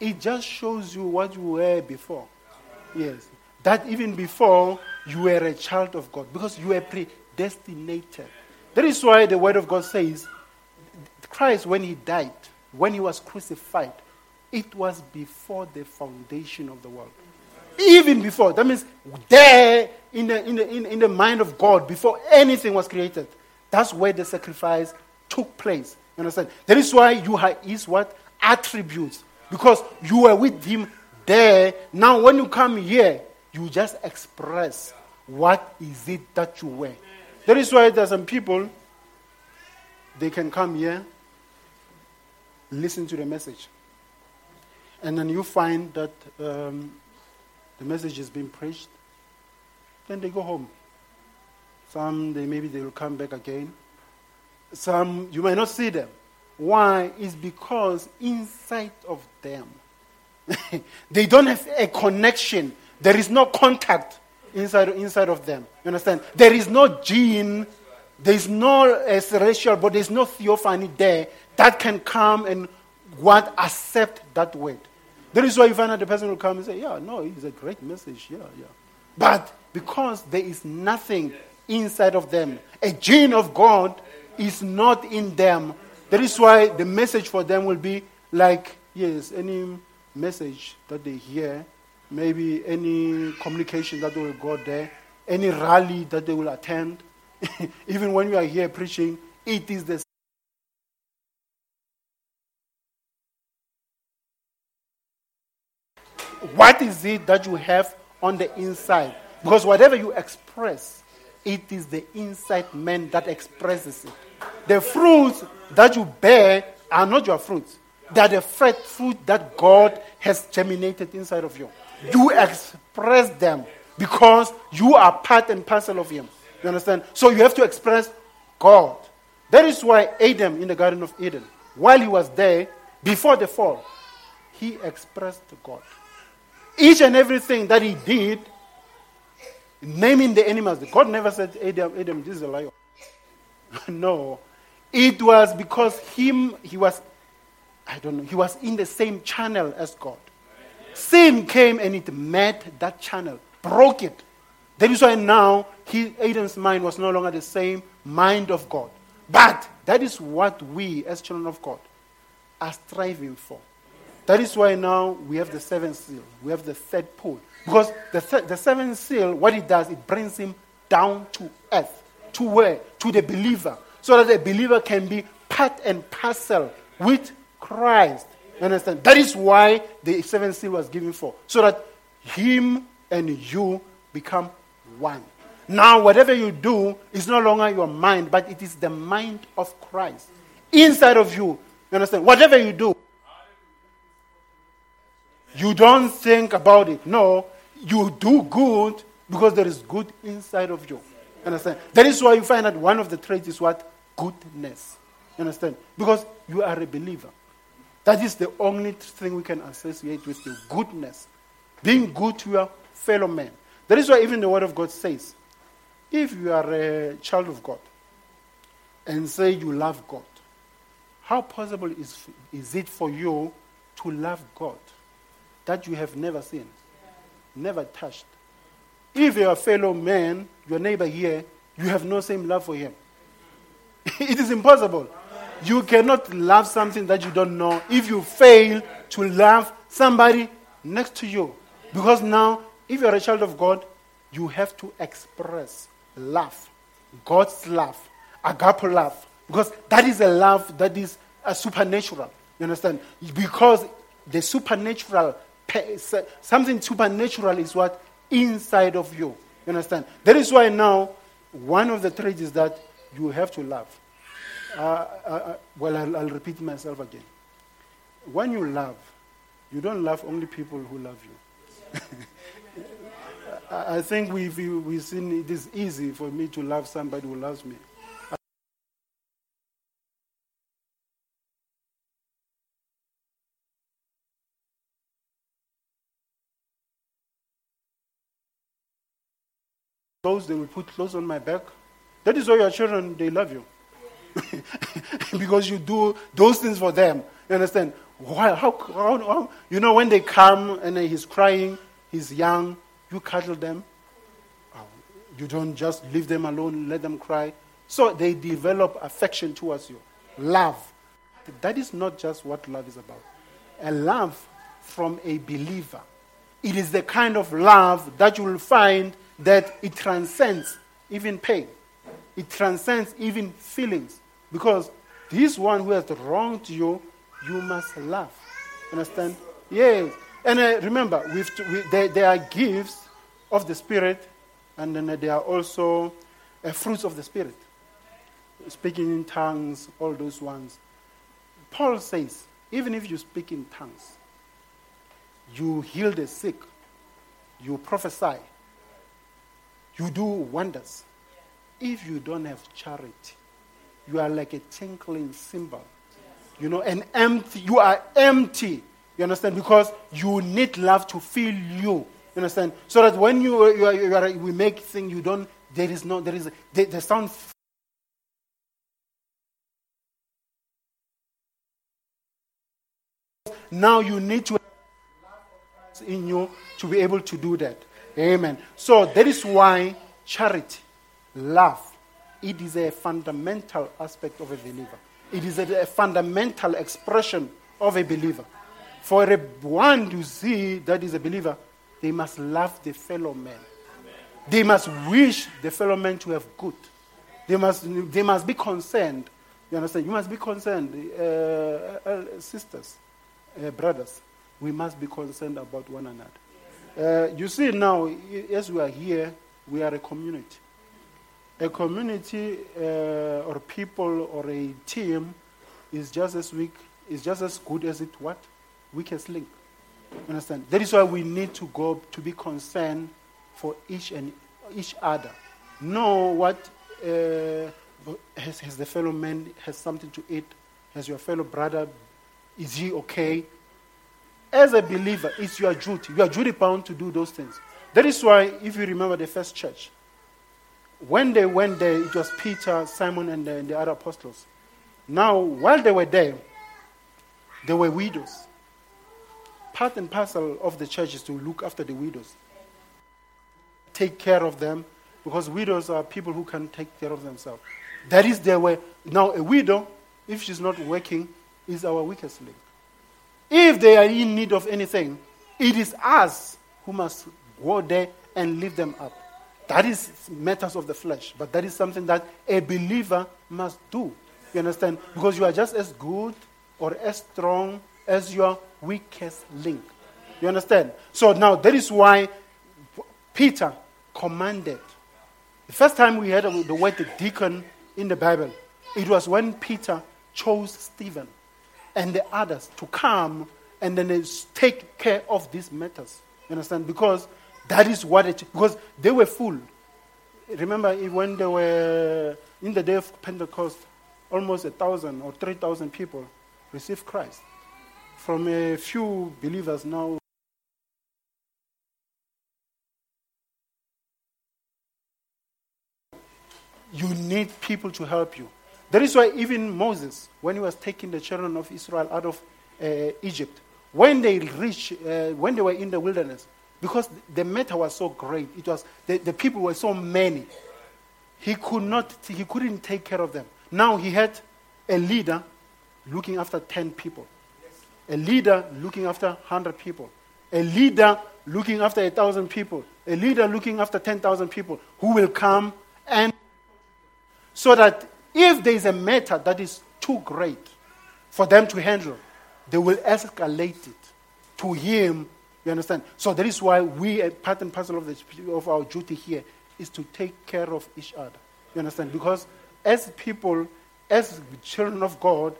S2: It just shows you what you were before. Yes. That even before you were a child of God, because you were predestinated. That is why the Word of God says Christ, when He died, when he was crucified, it was before the foundation of the world. Even before. That means there in the, in the, in, in the mind of God, before anything was created. That's where the sacrifice took place. You understand? That is why you have his what? Attributes. Because you were with him there. Now when you come here, you just express what is it that you were. That is why there are some people, they can come here listen to the message. And then you find that um, the message is being preached. Then they go home. Some, they maybe they will come back again. Some, you may not see them. Why? Is because inside of them, they don't have a connection. There is no contact inside, inside of them. You understand? There is no gene. There is no uh, but there is no theophany there that can come and what accept that word. That is why you find out the person will come and say, Yeah, no, it's a great message. Yeah, yeah. But because there is nothing inside of them, a gene of God is not in them. That is why the message for them will be like, yes, any message that they hear, maybe any communication that will go there, any rally that they will attend. Even when you are here preaching, it is the What is it that you have on the inside? Because whatever you express, it is the inside man that expresses it. The fruits that you bear are not your fruits. They are the fruit that God has germinated inside of you. You express them because you are part and parcel of Him. You understand? So you have to express God. That is why Adam in the Garden of Eden, while he was there, before the fall, he expressed God. Each and everything that he did, naming the animals, God never said, Adam, Adam, this is a lion. no. It was because him, he was, I don't know, he was in the same channel as God. Sin came and it met that channel, broke it. That is why now he, Adam's mind was no longer the same mind of God. But that is what we, as children of God, are striving for. That is why now we have the seventh seal. We have the third pull. Because the, th- the seventh seal, what it does, it brings him down to earth. To where? To the believer. So that the believer can be part and parcel with Christ. You understand? That is why the seventh seal was given for. So that him and you become one. Now, whatever you do is no longer your mind, but it is the mind of Christ inside of you. You understand? Whatever you do, you don't think about it. No, you do good because there is good inside of you. understand? That is why you find that one of the traits is what? Goodness. Understand? Because you are a believer. That is the only thing we can associate with you goodness. Being good to your fellow man. That is why even the Word of God says if you are a child of God and say you love God, how possible is, is it for you to love God that you have never seen, never touched? If you're a fellow man, your neighbor here, you have no same love for him. it is impossible. You cannot love something that you don't know if you fail to love somebody next to you. Because now, if you're a child of God, you have to express love, God's love, agape love, because that is a love that is a supernatural. You understand? Because the supernatural, something supernatural is what inside of you. You understand? That is why now one of the traits is that you have to love. Uh, uh, uh, well, I'll, I'll repeat myself again. When you love, you don't love only people who love you. I think we've, we've seen it is easy for me to love somebody who loves me. Those they will put clothes on my back. That is why your children they love you. because you do those things for them. You understand? Why, how, how, how, you know, when they come and he's crying, he's young, you cuddle them. Oh, you don't just leave them alone, let them cry. So they develop affection towards you. Love. That is not just what love is about. A love from a believer. It is the kind of love that you will find that it transcends even pain. It transcends even feelings. Because this one who has wronged you, you must love. Understand? Yes. And uh, remember, we, there, are gifts of the Spirit, and then there are also uh, fruits of the Spirit. Speaking in tongues, all those ones. Paul says, even if you speak in tongues, you heal the sick, you prophesy, you do wonders. If you don't have charity, you are like a tinkling cymbal. You know, and empty, you are empty you understand? Because you need love to fill you. You understand? So that when you, you, are, you are, we make things, you don't, there is no, there is, the, the sound. Now you need to love in you to be able to do that. Amen. So that is why charity, love, it is a fundamental aspect of a believer. It is a, a fundamental expression of a believer. For a one to see that is a believer, they must love the fellow man. They must wish the fellow man to have good. They must, they must be concerned. You understand? You must be concerned, uh, uh, sisters, uh, brothers. We must be concerned about one another. Uh, you see now, as we are here, we are a community. A community uh, or people or a team is just as weak, is just as good as it what? Weakest link. Understand? That is why we need to go to be concerned for each and each other. Know what uh, has, has the fellow man has something to eat? Has your fellow brother is he okay? As a believer, it's your duty. You are duty bound to do those things. That is why, if you remember the first church, when they went there, it was Peter, Simon, and the, and the other apostles. Now, while they were there, they were widows. Part and parcel of the church is to look after the widows, take care of them, because widows are people who can take care of themselves. That is their way. Now, a widow, if she's not working, is our weakest link. If they are in need of anything, it is us who must go there and lift them up. That is matters of the flesh, but that is something that a believer must do. You understand? Because you are just as good or as strong as your weakest link. You understand? So now that is why Peter commanded. The first time we heard the word deacon in the Bible, it was when Peter chose Stephen and the others to come and then take care of these matters. You understand? Because that is what it because they were full. Remember when they were in the day of Pentecost, almost a thousand or three thousand people received Christ. From a few believers now you need people to help you. That is why even Moses, when he was taking the children of Israel out of uh, Egypt, when they reached, uh, when they were in the wilderness, because the matter was so great, it was the, the people were so many, he could not, he couldn't take care of them. Now he had a leader looking after ten people, a leader looking after hundred people, a leader looking after a thousand people, a leader looking after ten thousand people, who will come and so that if there is a matter that is too great for them to handle, they will escalate it to him. You understand? So that is why we, a part and parcel of, the, of our duty here, is to take care of each other. You understand? Because as people, as children of God,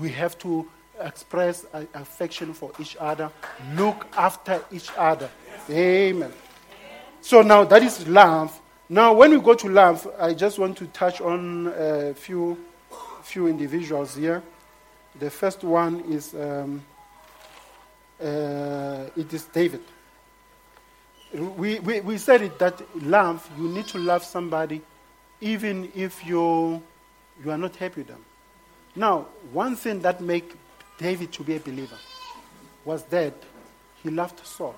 S2: we have to express affection for each other, look after each other. Amen. So now that is love. Now, when we go to love, I just want to touch on a few, few individuals here. The first one is um, uh, it is David. We, we, we said it that love, you need to love somebody even if you, you are not happy with them. Now, one thing that made David to be a believer was that he loved Saul.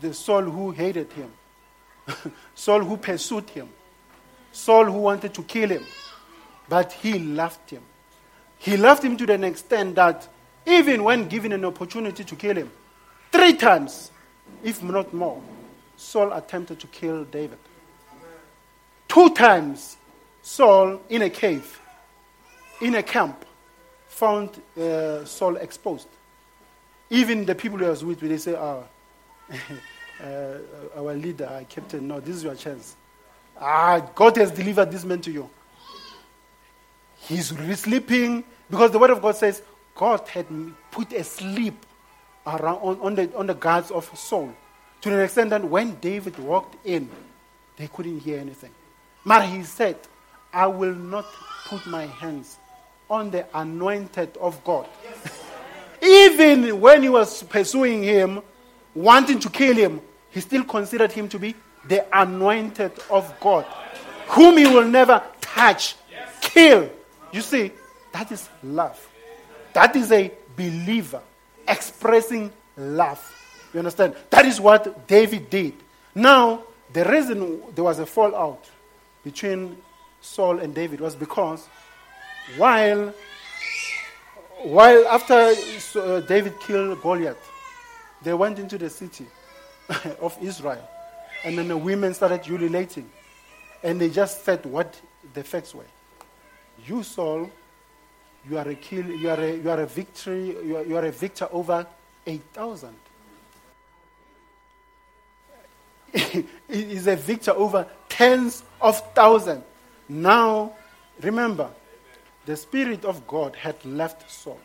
S2: The Saul who hated him. Saul who pursued him, Saul who wanted to kill him, but he loved him. He loved him to the extent that even when given an opportunity to kill him, three times, if not more, Saul attempted to kill David. Two times, Saul in a cave, in a camp, found uh, Saul exposed. Even the people he was with, they say, ah, uh, our leader, Captain, no, this is your chance. Ah, God has delivered this man to you. He's sleeping because the word of God says God had put a sleep around on, on the on the guards of Saul to the extent that when David walked in, they couldn't hear anything. But he said, "I will not put my hands on the anointed of God." Even when he was pursuing him, wanting to kill him, he still considered him to be the anointed of God, whom he will never touch, kill. You see, that is love. That is a believer expressing love. You understand? That is what David did. Now, the reason there was a fallout between Saul and David was because while while after uh, David killed Goliath, they went into the city of Israel, and then the women started ululating, and they just said what the facts were. You, Saul, you are a kill, you are a, you are a victory, you are, you are a victor over eight thousand. is a victor over tens of thousands. Now, remember, the Spirit of God had left Saul.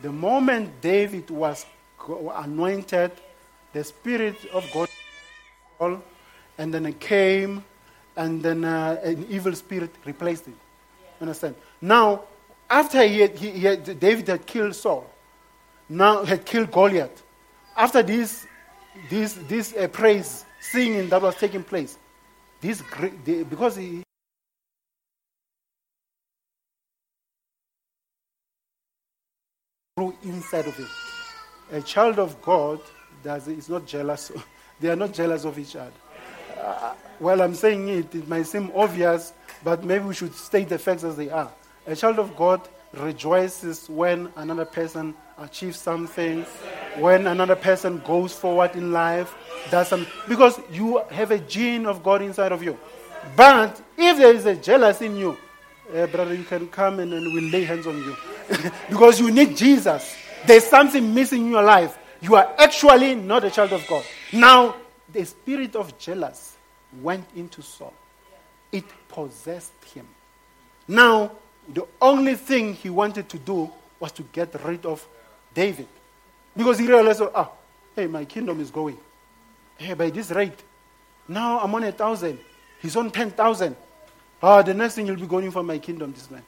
S2: The moment David was anointed, the Spirit of God, and then it came, and then uh, an evil spirit replaced it. Understand? Now, after he had, he, he had, David had killed Saul, now had killed Goliath. After this, this, this uh, praise singing that was taking place, this great, because he grew inside of him. A child of God does, is not jealous. they are not jealous of each other. Uh, while I'm saying it, it might seem obvious, but maybe we should state the facts as they are. A child of God rejoices when another person achieves something, when another person goes forward in life, does because you have a gene of God inside of you. But if there is a jealousy in you, uh, brother, you can come and, and we'll lay hands on you. because you need Jesus. There's something missing in your life. You are actually not a child of God. Now, the spirit of jealousy went into Saul, it possessed him. Now, the only thing he wanted to do was to get rid of David. Because he realized, ah, oh, hey, my kingdom is going. Hey, by this rate, now I'm on a thousand. He's on 10,000. Ah, the next thing he'll be going for my kingdom, this man.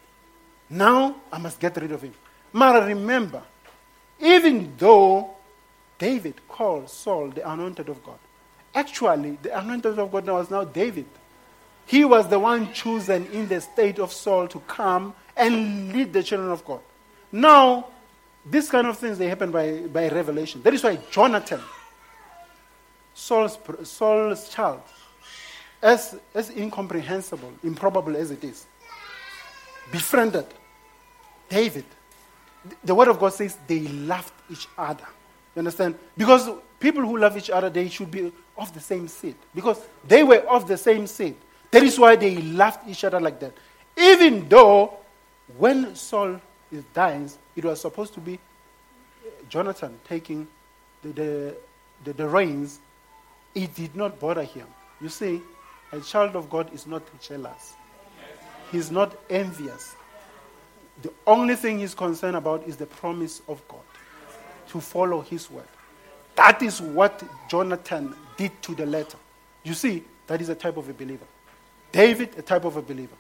S2: Now I must get rid of him. Mara, remember, even though David called Saul the anointed of God, actually, the anointed of God was now David. He was the one chosen in the state of Saul to come and lead the children of God. Now, these kind of things they happen by, by revelation. That is why Jonathan, Saul's, Saul's child, as, as incomprehensible, improbable as it is, befriended David. The word of God says they loved each other. You understand? Because people who love each other, they should be of the same seed. Because they were of the same seed. That is why they loved each other like that. Even though when Saul is dying, it was supposed to be Jonathan taking the, the, the, the reins. It did not bother him. You see, a child of God is not jealous. He's not envious. The only thing he's concerned about is the promise of God to follow his word. That is what Jonathan did to the letter. You see, that is a type of a believer. David, a type of a believer.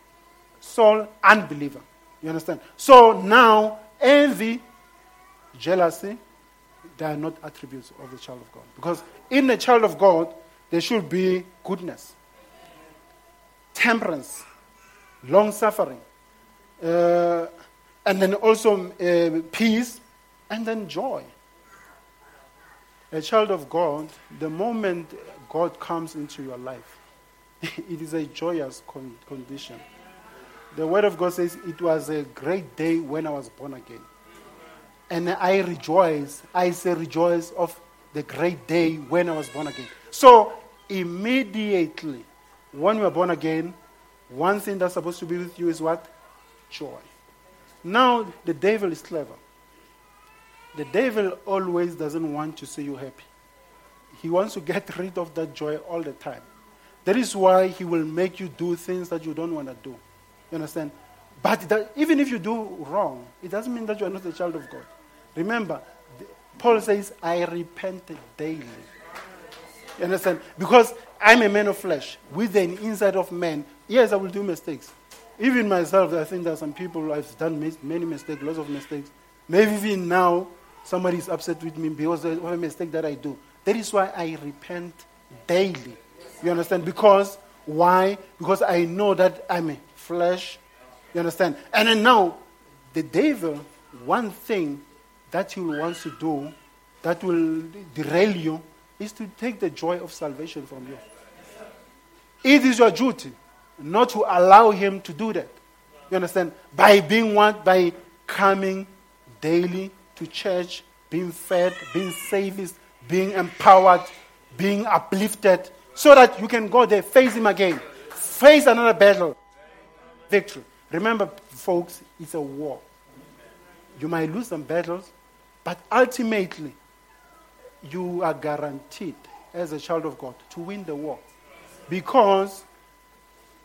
S2: Saul, unbeliever. You understand? So now, envy, jealousy, they are not attributes of the child of God. Because in the child of God, there should be goodness, temperance, long suffering, uh, and then also uh, peace, and then joy. A child of God, the moment God comes into your life, it is a joyous con- condition. The Word of God says, It was a great day when I was born again. And I rejoice, I say rejoice of the great day when I was born again. So, immediately, when you are born again, one thing that's supposed to be with you is what? Joy. Now, the devil is clever. The devil always doesn't want to see you happy. He wants to get rid of that joy all the time. That is why he will make you do things that you don't want to do. You understand? But that, even if you do wrong, it doesn't mean that you are not a child of God. Remember, Paul says, I repent daily. You understand? Because I'm a man of flesh. With an inside of man, yes, I will do mistakes. Even myself, I think there are some people I've done many mistakes, lots of mistakes. Maybe even now, somebody is upset with me because of a mistake that I do. That is why I repent daily. You understand? Because why? Because I know that I'm a flesh. You understand? And then now, the devil, one thing that he wants to do that will derail you is to take the joy of salvation from you. It is your duty not to allow him to do that. You understand? By being what? By coming daily to church, being fed, being saved, being empowered, being uplifted, so that you can go there, face him again, face another battle, victory. Remember, folks, it's a war. You might lose some battles, but ultimately, you are guaranteed as a child of God to win the war. Because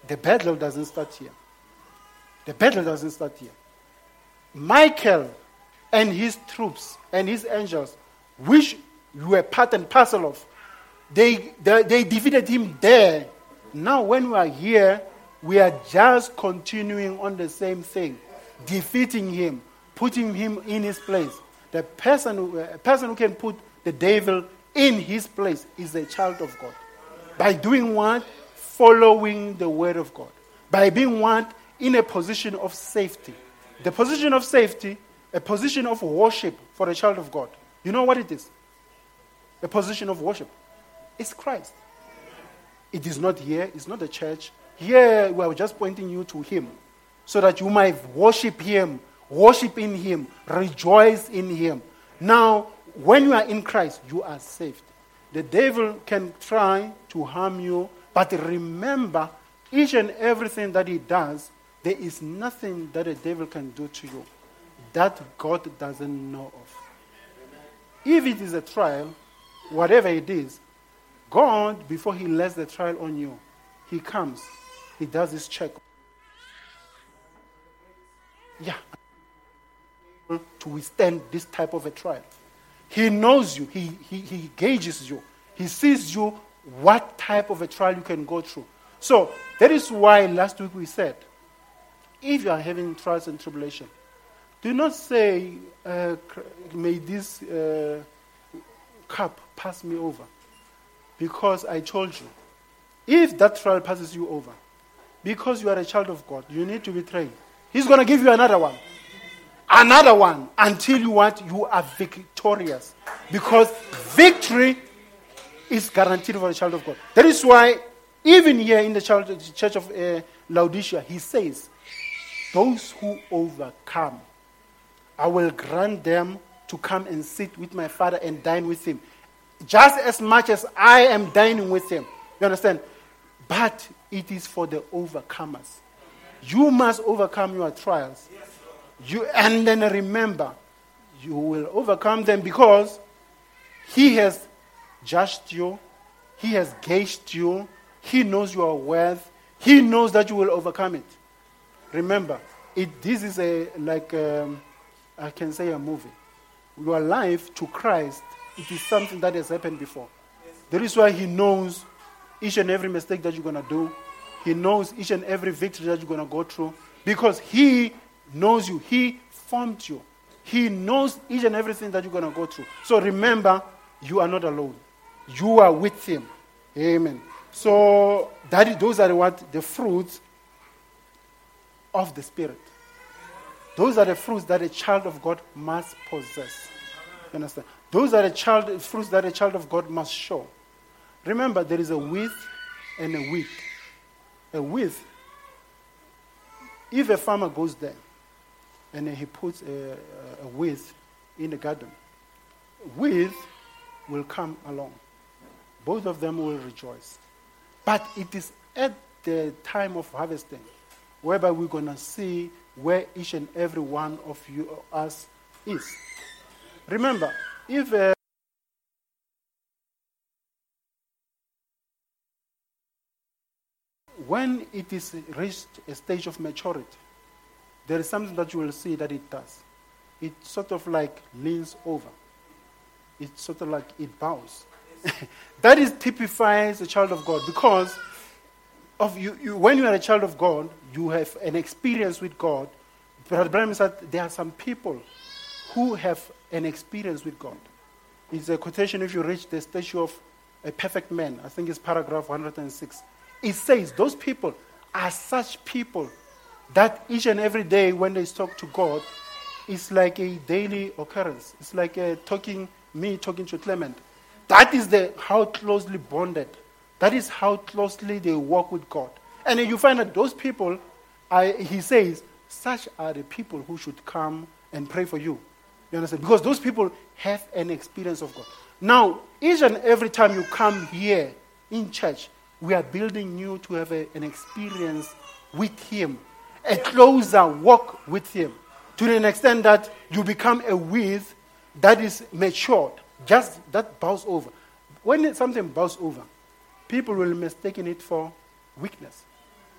S2: the battle doesn't start here. The battle doesn't start here. Michael and his troops and his angels, which you were part and parcel of, they, they, they defeated him there. Now, when we are here, we are just continuing on the same thing, defeating him, putting him in his place. The person who, a person who can put the devil in his place is a child of God. By doing what? Following the word of God. By being what? In a position of safety. The position of safety, a position of worship for a child of God. You know what it is? A position of worship. It's Christ. It is not here, it's not the church. Here we are just pointing you to Him so that you might worship Him, worship in Him, rejoice in Him. Now, when you are in Christ, you are saved. The devil can try to harm you, but remember, each and everything that he does, there is nothing that the devil can do to you that God doesn't know of. If it is a trial, whatever it is, God, before He lets the trial on you, He comes, He does His check. Yeah. To withstand this type of a trial. He knows you, He, he, he gauges you, He sees you what type of a trial you can go through. So, that is why last week we said if you are having trials and tribulation, do not say, uh, may this uh, cup pass me over. Because I told you, if that trial passes you over, because you are a child of God, you need to be trained. He's going to give you another one. Another one until you you are victorious. Because victory is guaranteed for a child of God. That is why, even here in the church of uh, Laodicea, he says, Those who overcome, I will grant them to come and sit with my Father and dine with him just as much as I am dining with him. You understand? But it is for the overcomers. You must overcome your trials. You, and then remember, you will overcome them because he has judged you, he has gauged you, he knows your worth, he knows that you will overcome it. Remember, it, this is a like um, I can say a movie. Your life to Christ it is something that has happened before. That is why He knows each and every mistake that you're going to do. He knows each and every victory that you're going to go through. Because He knows you. He formed you. He knows each and everything that you're going to go through. So remember, you are not alone. You are with Him. Amen. So that those are what the fruits of the Spirit. Those are the fruits that a child of God must possess. You understand? Those are the child, fruits that a child of God must show. Remember, there is a with and a width. A with, if a farmer goes there and he puts a, a width in the garden, with will come along. Both of them will rejoice. But it is at the time of harvesting whereby we're going to see where each and every one of you us is. Remember, if uh, when it is reached a stage of maturity, there is something that you will see that it does. It sort of like leans over. It sort of like it bows. that is typifies a child of God because of you, you, when you are a child of God, you have an experience with God. Brother Branham said there are some people who have an experience with God. It's a quotation if you reach the stature of a perfect man. I think it's paragraph 106. It says those people are such people that each and every day when they talk to God, it's like a daily occurrence. It's like a talking, me talking to Clement. That is the, how closely bonded. That is how closely they walk with God. And you find that those people, he says, such are the people who should come and pray for you. You understand? Because those people have an experience of God. Now, each and every time you come here in church, we are building you to have a, an experience with Him, a closer walk with Him, to an extent that you become a width that is matured, just that bows over. when something bows over, people will mistake it for weakness.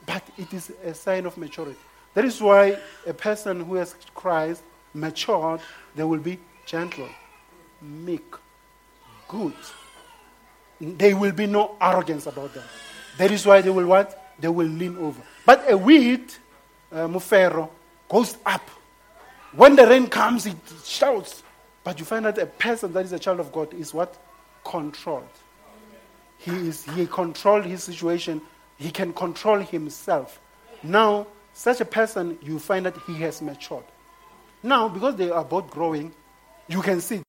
S2: But it is a sign of maturity. That is why a person who has Christ matured, they will be gentle, meek, good. There will be no arrogance about them. That is why they will what? They will lean over. But a weed, uh, mufero, goes up. When the rain comes, it shouts. But you find that a person that is a child of God is what? Controlled. He, is, he controlled his situation. He can control himself. Now, such a person, you find that he has matured. Now, because they are both growing, you can see.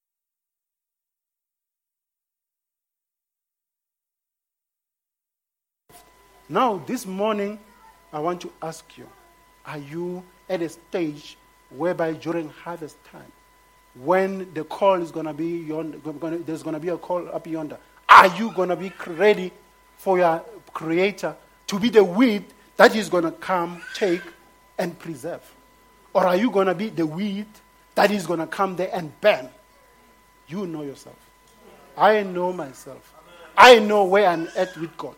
S2: Now, this morning, I want to ask you are you at a stage whereby during harvest time, when the call is going to be yonder, there's going to be a call up yonder, are you going to be ready for your Creator to be the weed that is going to come, take, and preserve? Or are you going to be the weed that is going to come there and burn? You know yourself. I know myself. I know where I'm at with God.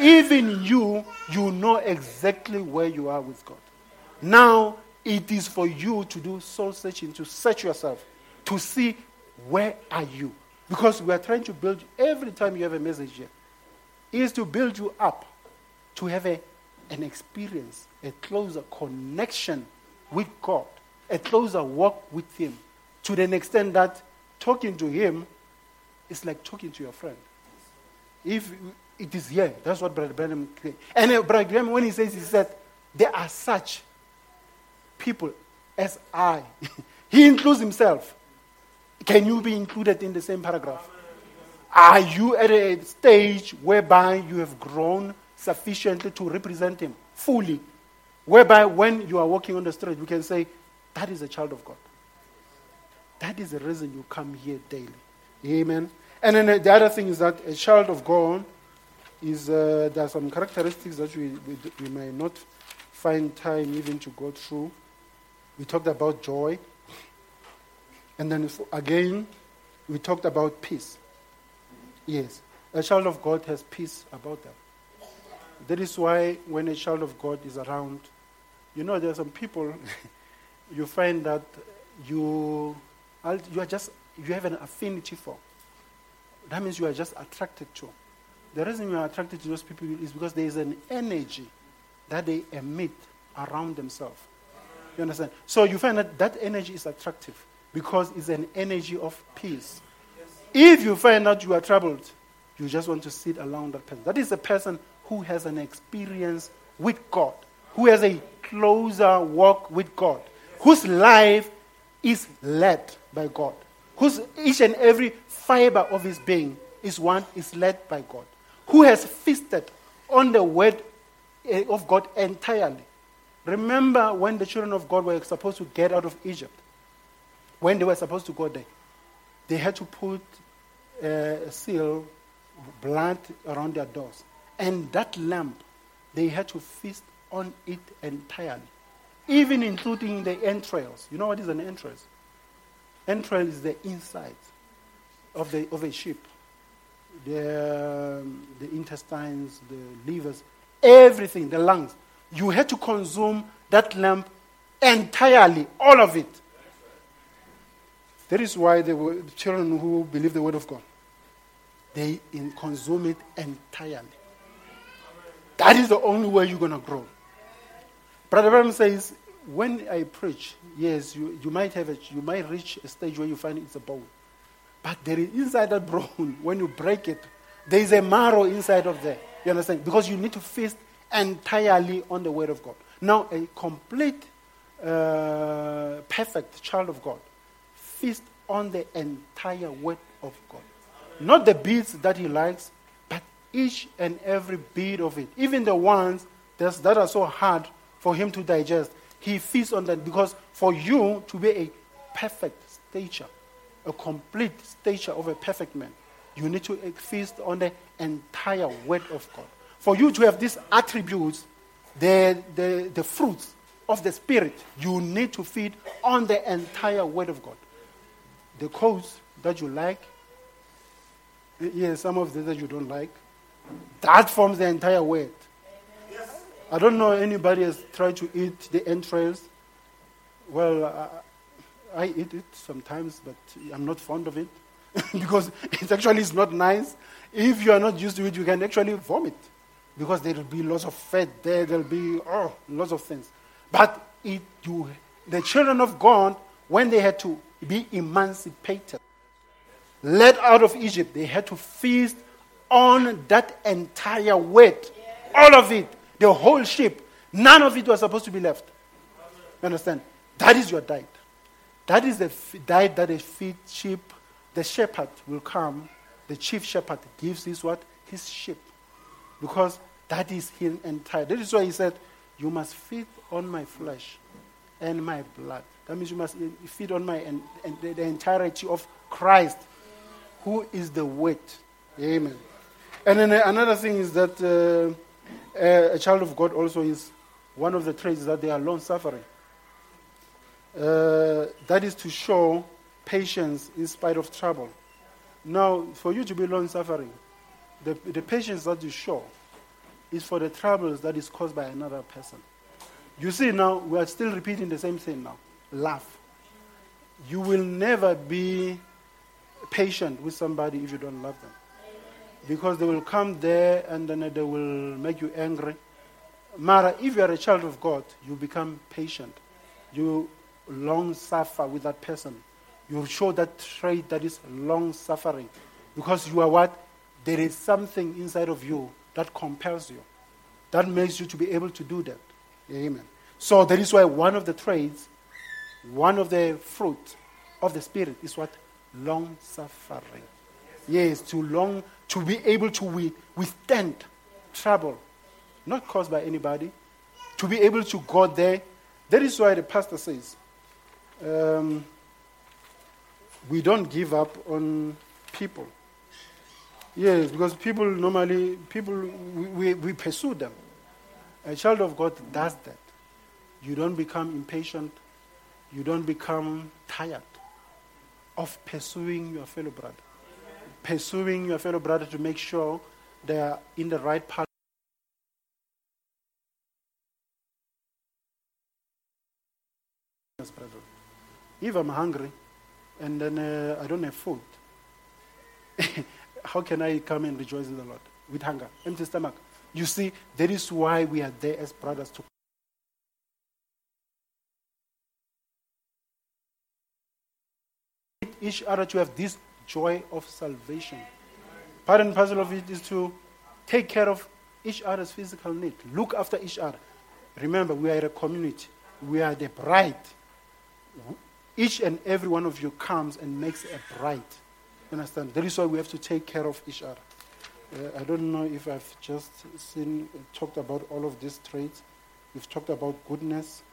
S2: Even you, you know exactly where you are with God. Now, it is for you to do soul searching, to search yourself, to see where are you. Because we are trying to build every time you have a message here, is to build you up, to have a, an experience, a closer connection with God, a closer walk with Him, to the extent that talking to Him is like talking to your friend. If it is here, that's what Brother Branham said. And uh, Brother Branham, when he says, he said, there are such people as I. he includes himself. Can you be included in the same paragraph? Are you at a stage whereby you have grown sufficiently to represent him fully? Whereby when you are walking on the street, you can say, That is a child of God. That is the reason you come here daily. Amen. And then the other thing is that a child of God is uh, there are some characteristics that we, we, we may not find time even to go through. We talked about joy. And then again, we talked about peace. Yes, a child of God has peace about them. That is why when a child of God is around, you know, there are some people you find that you, you are just, you have an affinity for. That means you are just attracted to. The reason you are attracted to those people is because there is an energy that they emit around themselves. You understand? So you find that that energy is attractive because it's an energy of peace. If you find out you are troubled, you just want to sit around that person. That is a person who has an experience with God, who has a closer walk with God, whose life is led by God, whose each and every fiber of his being is one is led by God, who has feasted on the word eh, of God entirely. Remember when the children of God were supposed to get out of Egypt, when they were supposed to go there, they had to put uh, a seal, blood around their doors. And that lamp, they had to feast on it entirely, even including the entrails. You know what is an entrails? Entrail is the inside of, the, of a sheep. The, um, the intestines, the livers, everything, the lungs. You had to consume that lamp entirely, all of it. That is why the children who believe the word of God, they consume it entirely. That is the only way you're going to grow. Brother Branham says, when I preach, yes, you, you might have you might reach a stage where you find it's a bone. But there is inside that bone, when you break it, there is a marrow inside of there. You understand? Because you need to feast entirely on the word of God. Now, a complete, uh, perfect child of God feast on the entire word of God. Not the bits that he likes, but each and every bit of it. Even the ones that are so hard for him to digest, he feasts on them because for you to be a perfect stature, a complete stature of a perfect man, you need to feast on the entire word of God. For you to have these attributes, the, the, the fruits of the Spirit, you need to feed on the entire word of God the coats that you like, Yeah, some of these that you don't like. That forms the entire word. I don't know anybody has tried to eat the entrails. Well, I, I eat it sometimes, but I'm not fond of it because it actually is not nice. If you are not used to it, you can actually vomit because there will be lots of fat there. There'll be oh, lots of things. But it, you, the children of God, when they had to be emancipated, led out of Egypt, they had to feast on that entire weight, all of it, the whole ship. None of it was supposed to be left. You understand? That is your diet. That is the f- diet that a feed sheep. The shepherd will come. The chief shepherd gives his what? His sheep. Because that is his entire. That is why he said, You must feed on my flesh and my blood. That means you must feed on my and, and the, the entirety of Christ, who is the weight. Amen. And then another thing is that uh, a child of God also is one of the traits that they are long suffering. Uh, that is to show patience in spite of trouble. Now, for you to be long suffering, the, the patience that you show is for the troubles that is caused by another person. You see, now we are still repeating the same thing now Love. You will never be patient with somebody if you don't love them. Because they will come there and then they will make you angry. Mara, if you are a child of God, you become patient. You long suffer with that person. You show that trait that is long suffering. Because you are what? There is something inside of you that compels you, that makes you to be able to do that. Amen. So that is why one of the traits, one of the fruit of the Spirit is what? Long suffering. Yes, to long, to be able to withstand trouble, not caused by anybody, to be able to go there. That is why the pastor says, um, we don't give up on people. Yes, because people normally, people, we, we, we pursue them. A child of God does that. You don't become impatient. You don't become tired of pursuing your fellow brother. Pursuing your fellow brother to make sure they are in the right path. If I'm hungry and then uh, I don't have food, how can I come and rejoice in the Lord? With hunger, empty stomach. You see, that is why we are there as brothers to each other to have this joy of salvation. Part and parcel of it is to take care of each other's physical need, look after each other. Remember, we are a community. We are the bride. Each and every one of you comes and makes a bride. Understand? That is why we have to take care of each other. Uh, I don't know if I've just seen, uh, talked about all of these traits. We've talked about goodness,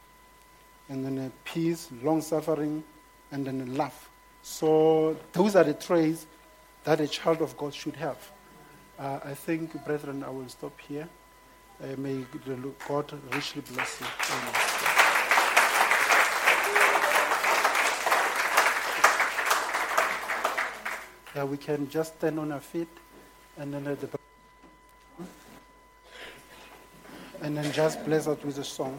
S2: and then uh, peace, long suffering, and then love. So those are the traits that a child of God should have. Uh, I think, brethren, I will stop here. Uh, may God richly bless you. Amen. Yeah, we can just stand on our feet and then the and then just bless us with a song.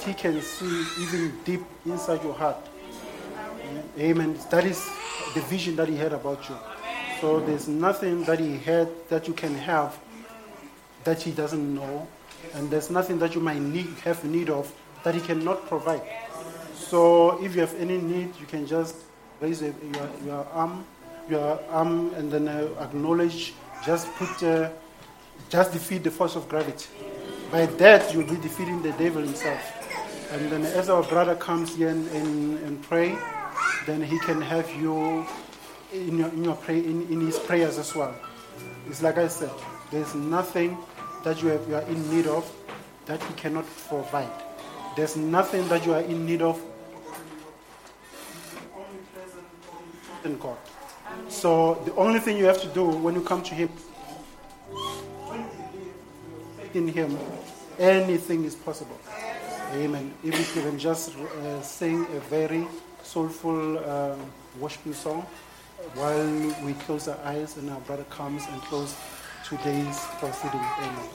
S2: But He can see even deep inside your heart. Amen. That is the vision that He had about you. So there's nothing that He had that you can have that He doesn't know, and there's nothing that you might need, have need of that He cannot provide. So if you have any need, you can just raise your, your arm, your arm, and then uh, acknowledge. Just put, uh, just defeat the force of gravity. By that, you'll be defeating the devil himself. And then as our brother comes and, and, and pray, then he can have you in your, in, your pray, in, in his prayers as well. It's like I said, there's nothing that you, have, you are in need of that he cannot provide. There's nothing that you are in need of in God. So the only thing you have to do when you come to Him, in Him, anything is possible. Amen. Even if you can just uh, sing a very soulful um, worshiping song while we close our eyes and our brother comes and close today's proceeding. Amen.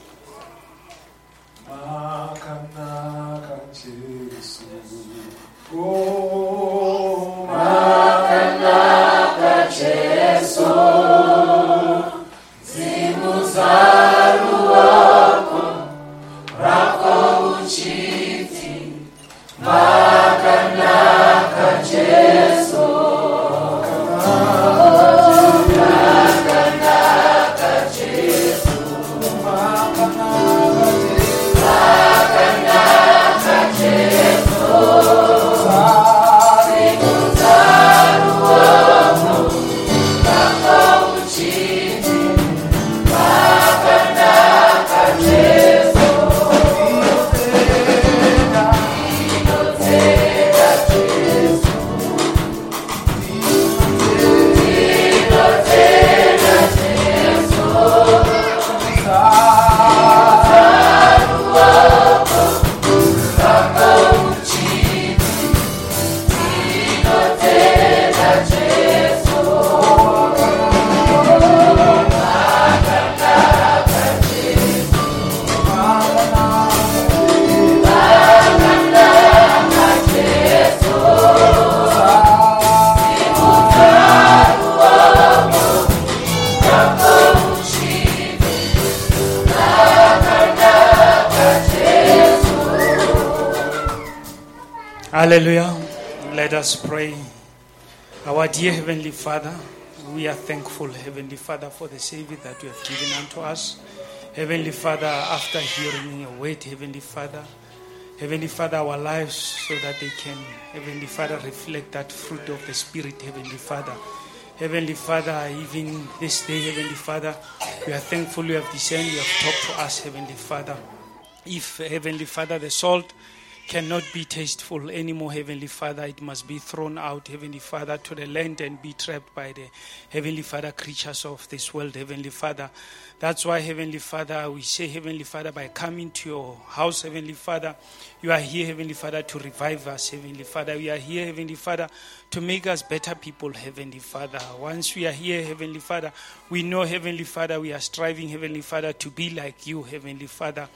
S3: Hallelujah. Let us pray. Our dear Heavenly Father, we are thankful, Heavenly Father, for the Savior that you have given unto us. Heavenly Father, after hearing your word, Heavenly Father, Heavenly Father, our lives so that they can, Heavenly Father, reflect that fruit of the Spirit, Heavenly Father. Heavenly Father, even this day, Heavenly Father, we are thankful you have descended, you have talked to us, Heavenly Father. If, Heavenly Father, the salt cannot be tasteful anymore, Heavenly Father. It must be thrown out, Heavenly Father, to the land and be trapped by the Heavenly Father creatures of this world, Heavenly Father. That's why, Heavenly Father, we say, Heavenly Father, by coming to your house, Heavenly Father, you are here, Heavenly Father, to revive us, Heavenly Father. We are here, Heavenly Father, to make us better people, Heavenly Father. Once we are here, Heavenly Father, we know, Heavenly Father, we are striving, Heavenly Father, to be like you, Heavenly Father.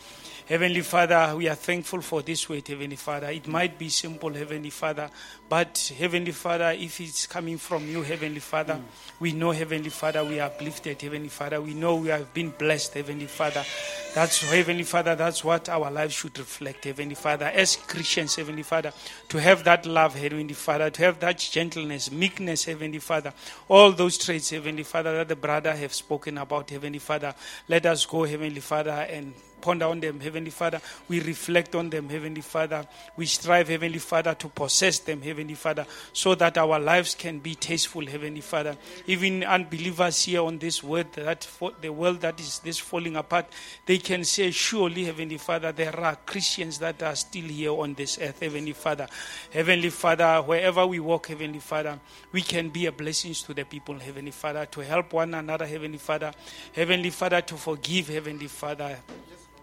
S3: Heavenly Father, we are thankful for this word, Heavenly Father. It might be simple, Heavenly Father, but Heavenly Father, if it's coming from you, Heavenly Father, we know, Heavenly Father, we are uplifted, Heavenly Father. We know we have been blessed, Heavenly Father. That's Heavenly Father, that's what our lives should reflect, Heavenly Father. As Christians, Heavenly Father, to have that love, Heavenly Father, to have that gentleness, meekness, Heavenly Father, all those traits, Heavenly Father, that the brother have spoken about, Heavenly Father. Let us go, Heavenly Father, and ponder on them, Heavenly Father. We reflect on them, Heavenly Father. We strive, Heavenly Father, to possess them, Heavenly Father, so that our lives can be tasteful, Heavenly Father. Even unbelievers here on this world, that for the world that is this falling apart, they can say, surely, Heavenly Father, there are Christians that are still here on this earth, Heavenly Father. Heavenly Father, wherever we walk, Heavenly Father, we can be a blessing to the people, Heavenly Father, to help one another, Heavenly Father. Heavenly Father, to forgive, Heavenly Father.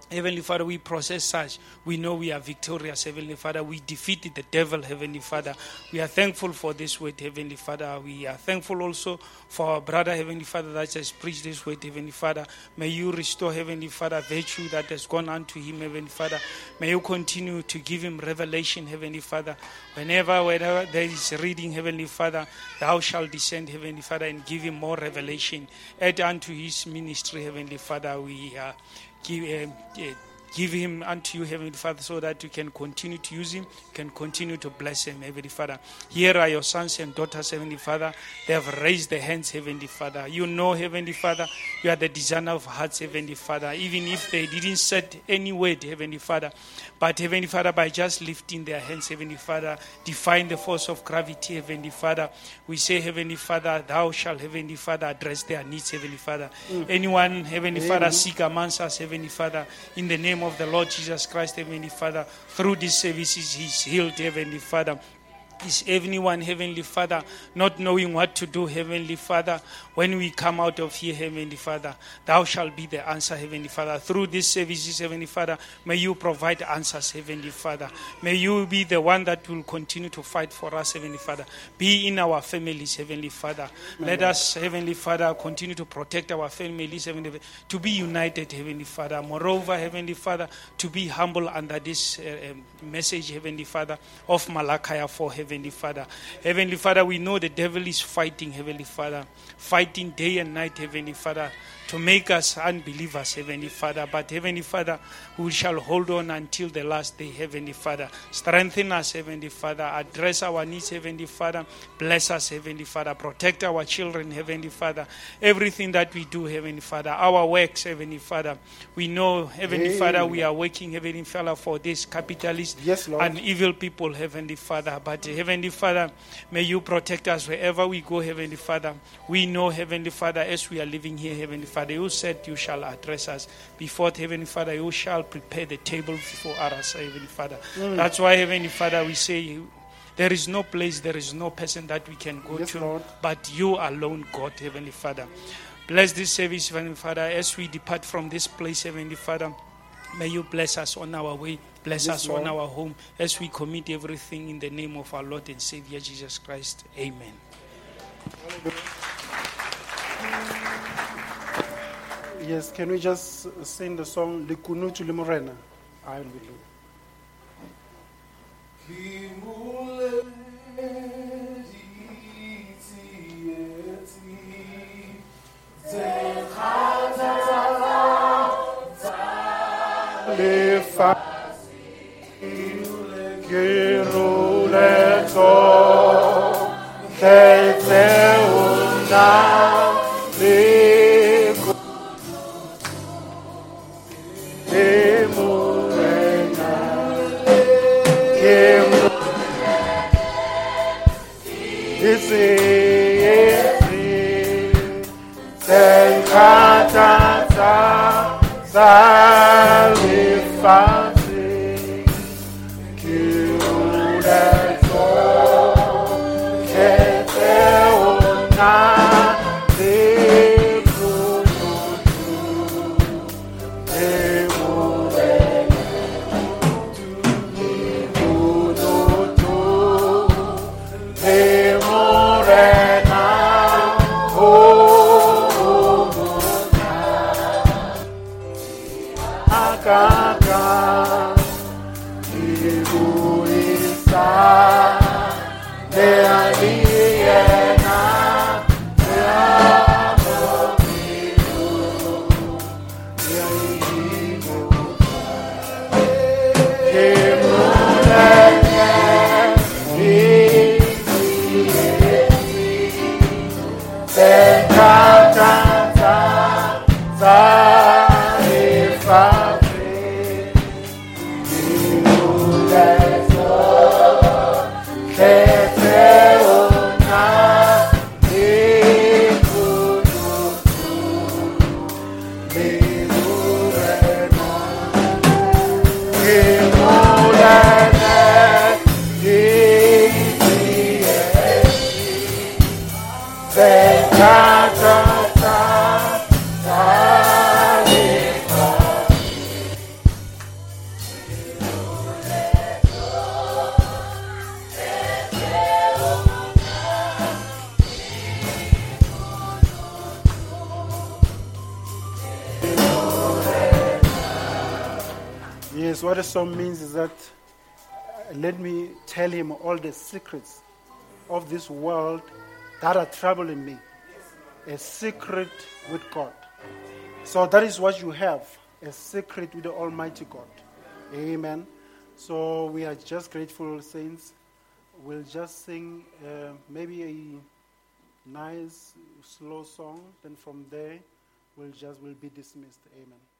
S3: Heavenly Father, we process such. We know we are victorious, Heavenly Father. We defeated the devil, Heavenly Father. We are thankful for this word, Heavenly Father. We are thankful also for our brother, Heavenly Father, that has preached this word, Heavenly Father. May you restore, Heavenly Father, virtue that has gone unto him, Heavenly Father. May you continue to give him revelation, Heavenly Father. Whenever, whenever there is reading, Heavenly Father, thou shalt descend, Heavenly Father, and give him more revelation. Add unto his ministry, Heavenly Father. We are give, uh, give him unto you, Heavenly Father, so that you can continue to use him, can continue to bless him, Heavenly Father. Here are your sons and daughters, Heavenly Father. They have raised their hands, Heavenly Father. You know, Heavenly Father, you are the designer of hearts, Heavenly Father. Even if they didn't set any word, Heavenly Father, but Heavenly Father, by just lifting their hands, Heavenly Father, define the force of gravity, Heavenly Father. We say, Heavenly Father, Thou shalt, Heavenly Father, address their needs, Heavenly Father. Anyone, Heavenly Father, seek amongst us, Heavenly Father, in the name of the Lord Jesus Christ, Heavenly Father, through these services, He's healed, Heavenly Father. Is anyone, Heavenly Father, not knowing what to do, Heavenly Father, when we come out of here, Heavenly Father, Thou shalt be the answer, Heavenly Father. Through these services, Heavenly Father, may you provide answers, Heavenly Father. May you be the one that will continue to fight for us, Heavenly Father. Be in our families, Heavenly Father. Let us, Heavenly Father, continue to protect our families, Heavenly Father, to be united, Heavenly Father. Moreover, Heavenly Father, to be humble under this uh, um, message, Heavenly Father, of Malachi 4, Heavenly Father. Heavenly Father, we know the devil is fighting, Heavenly Father, fighting day and night, Heavenly Father, to make us unbelievers, Heavenly Father. But Heavenly Father, we shall hold on until the last day, Heavenly Father. Strengthen us, Heavenly Father. Address our needs, Heavenly Father. Bless us, Heavenly Father. Protect our children, Heavenly Father. Everything that we do, Heavenly Father. Our works, Heavenly Father. We know, Heavenly
S2: Amen.
S3: Father, we are working, Heavenly Father, for this capitalist
S2: Yes,
S3: and evil people, Heavenly Father. But Heavenly Father, may you protect us wherever we go, Heavenly Father. We know, Heavenly Father, as we are living here, Heavenly Father, you said you shall address us. Before, Heavenly Father, you shall prepare the table before us, Heavenly Father. Mm. That's why, Heavenly Father, we say. There is no place, there is no person that we can go
S2: Yes,
S3: to,
S2: Lord.
S3: but you alone, God, Heavenly Father. Bless this service, Heavenly Father, as we depart from this place, Heavenly Father. May you bless us on our way, bless
S2: Yes,
S3: us
S2: Lord.
S3: on our home, as we commit everything in the name of our Lord and Savior Jesus Christ. Amen.
S2: Yes, can we just sing the song Likunutu Limorena? I will do. Le fa que sa, sa, Song means is that uh, let me tell him all the secrets of this world that are troubling me. A secret with God. So that is what you have a secret with the Almighty God. Amen. So we are just grateful, saints. We'll just sing uh, maybe a nice, slow song. Then from there, we'll just will be dismissed. Amen.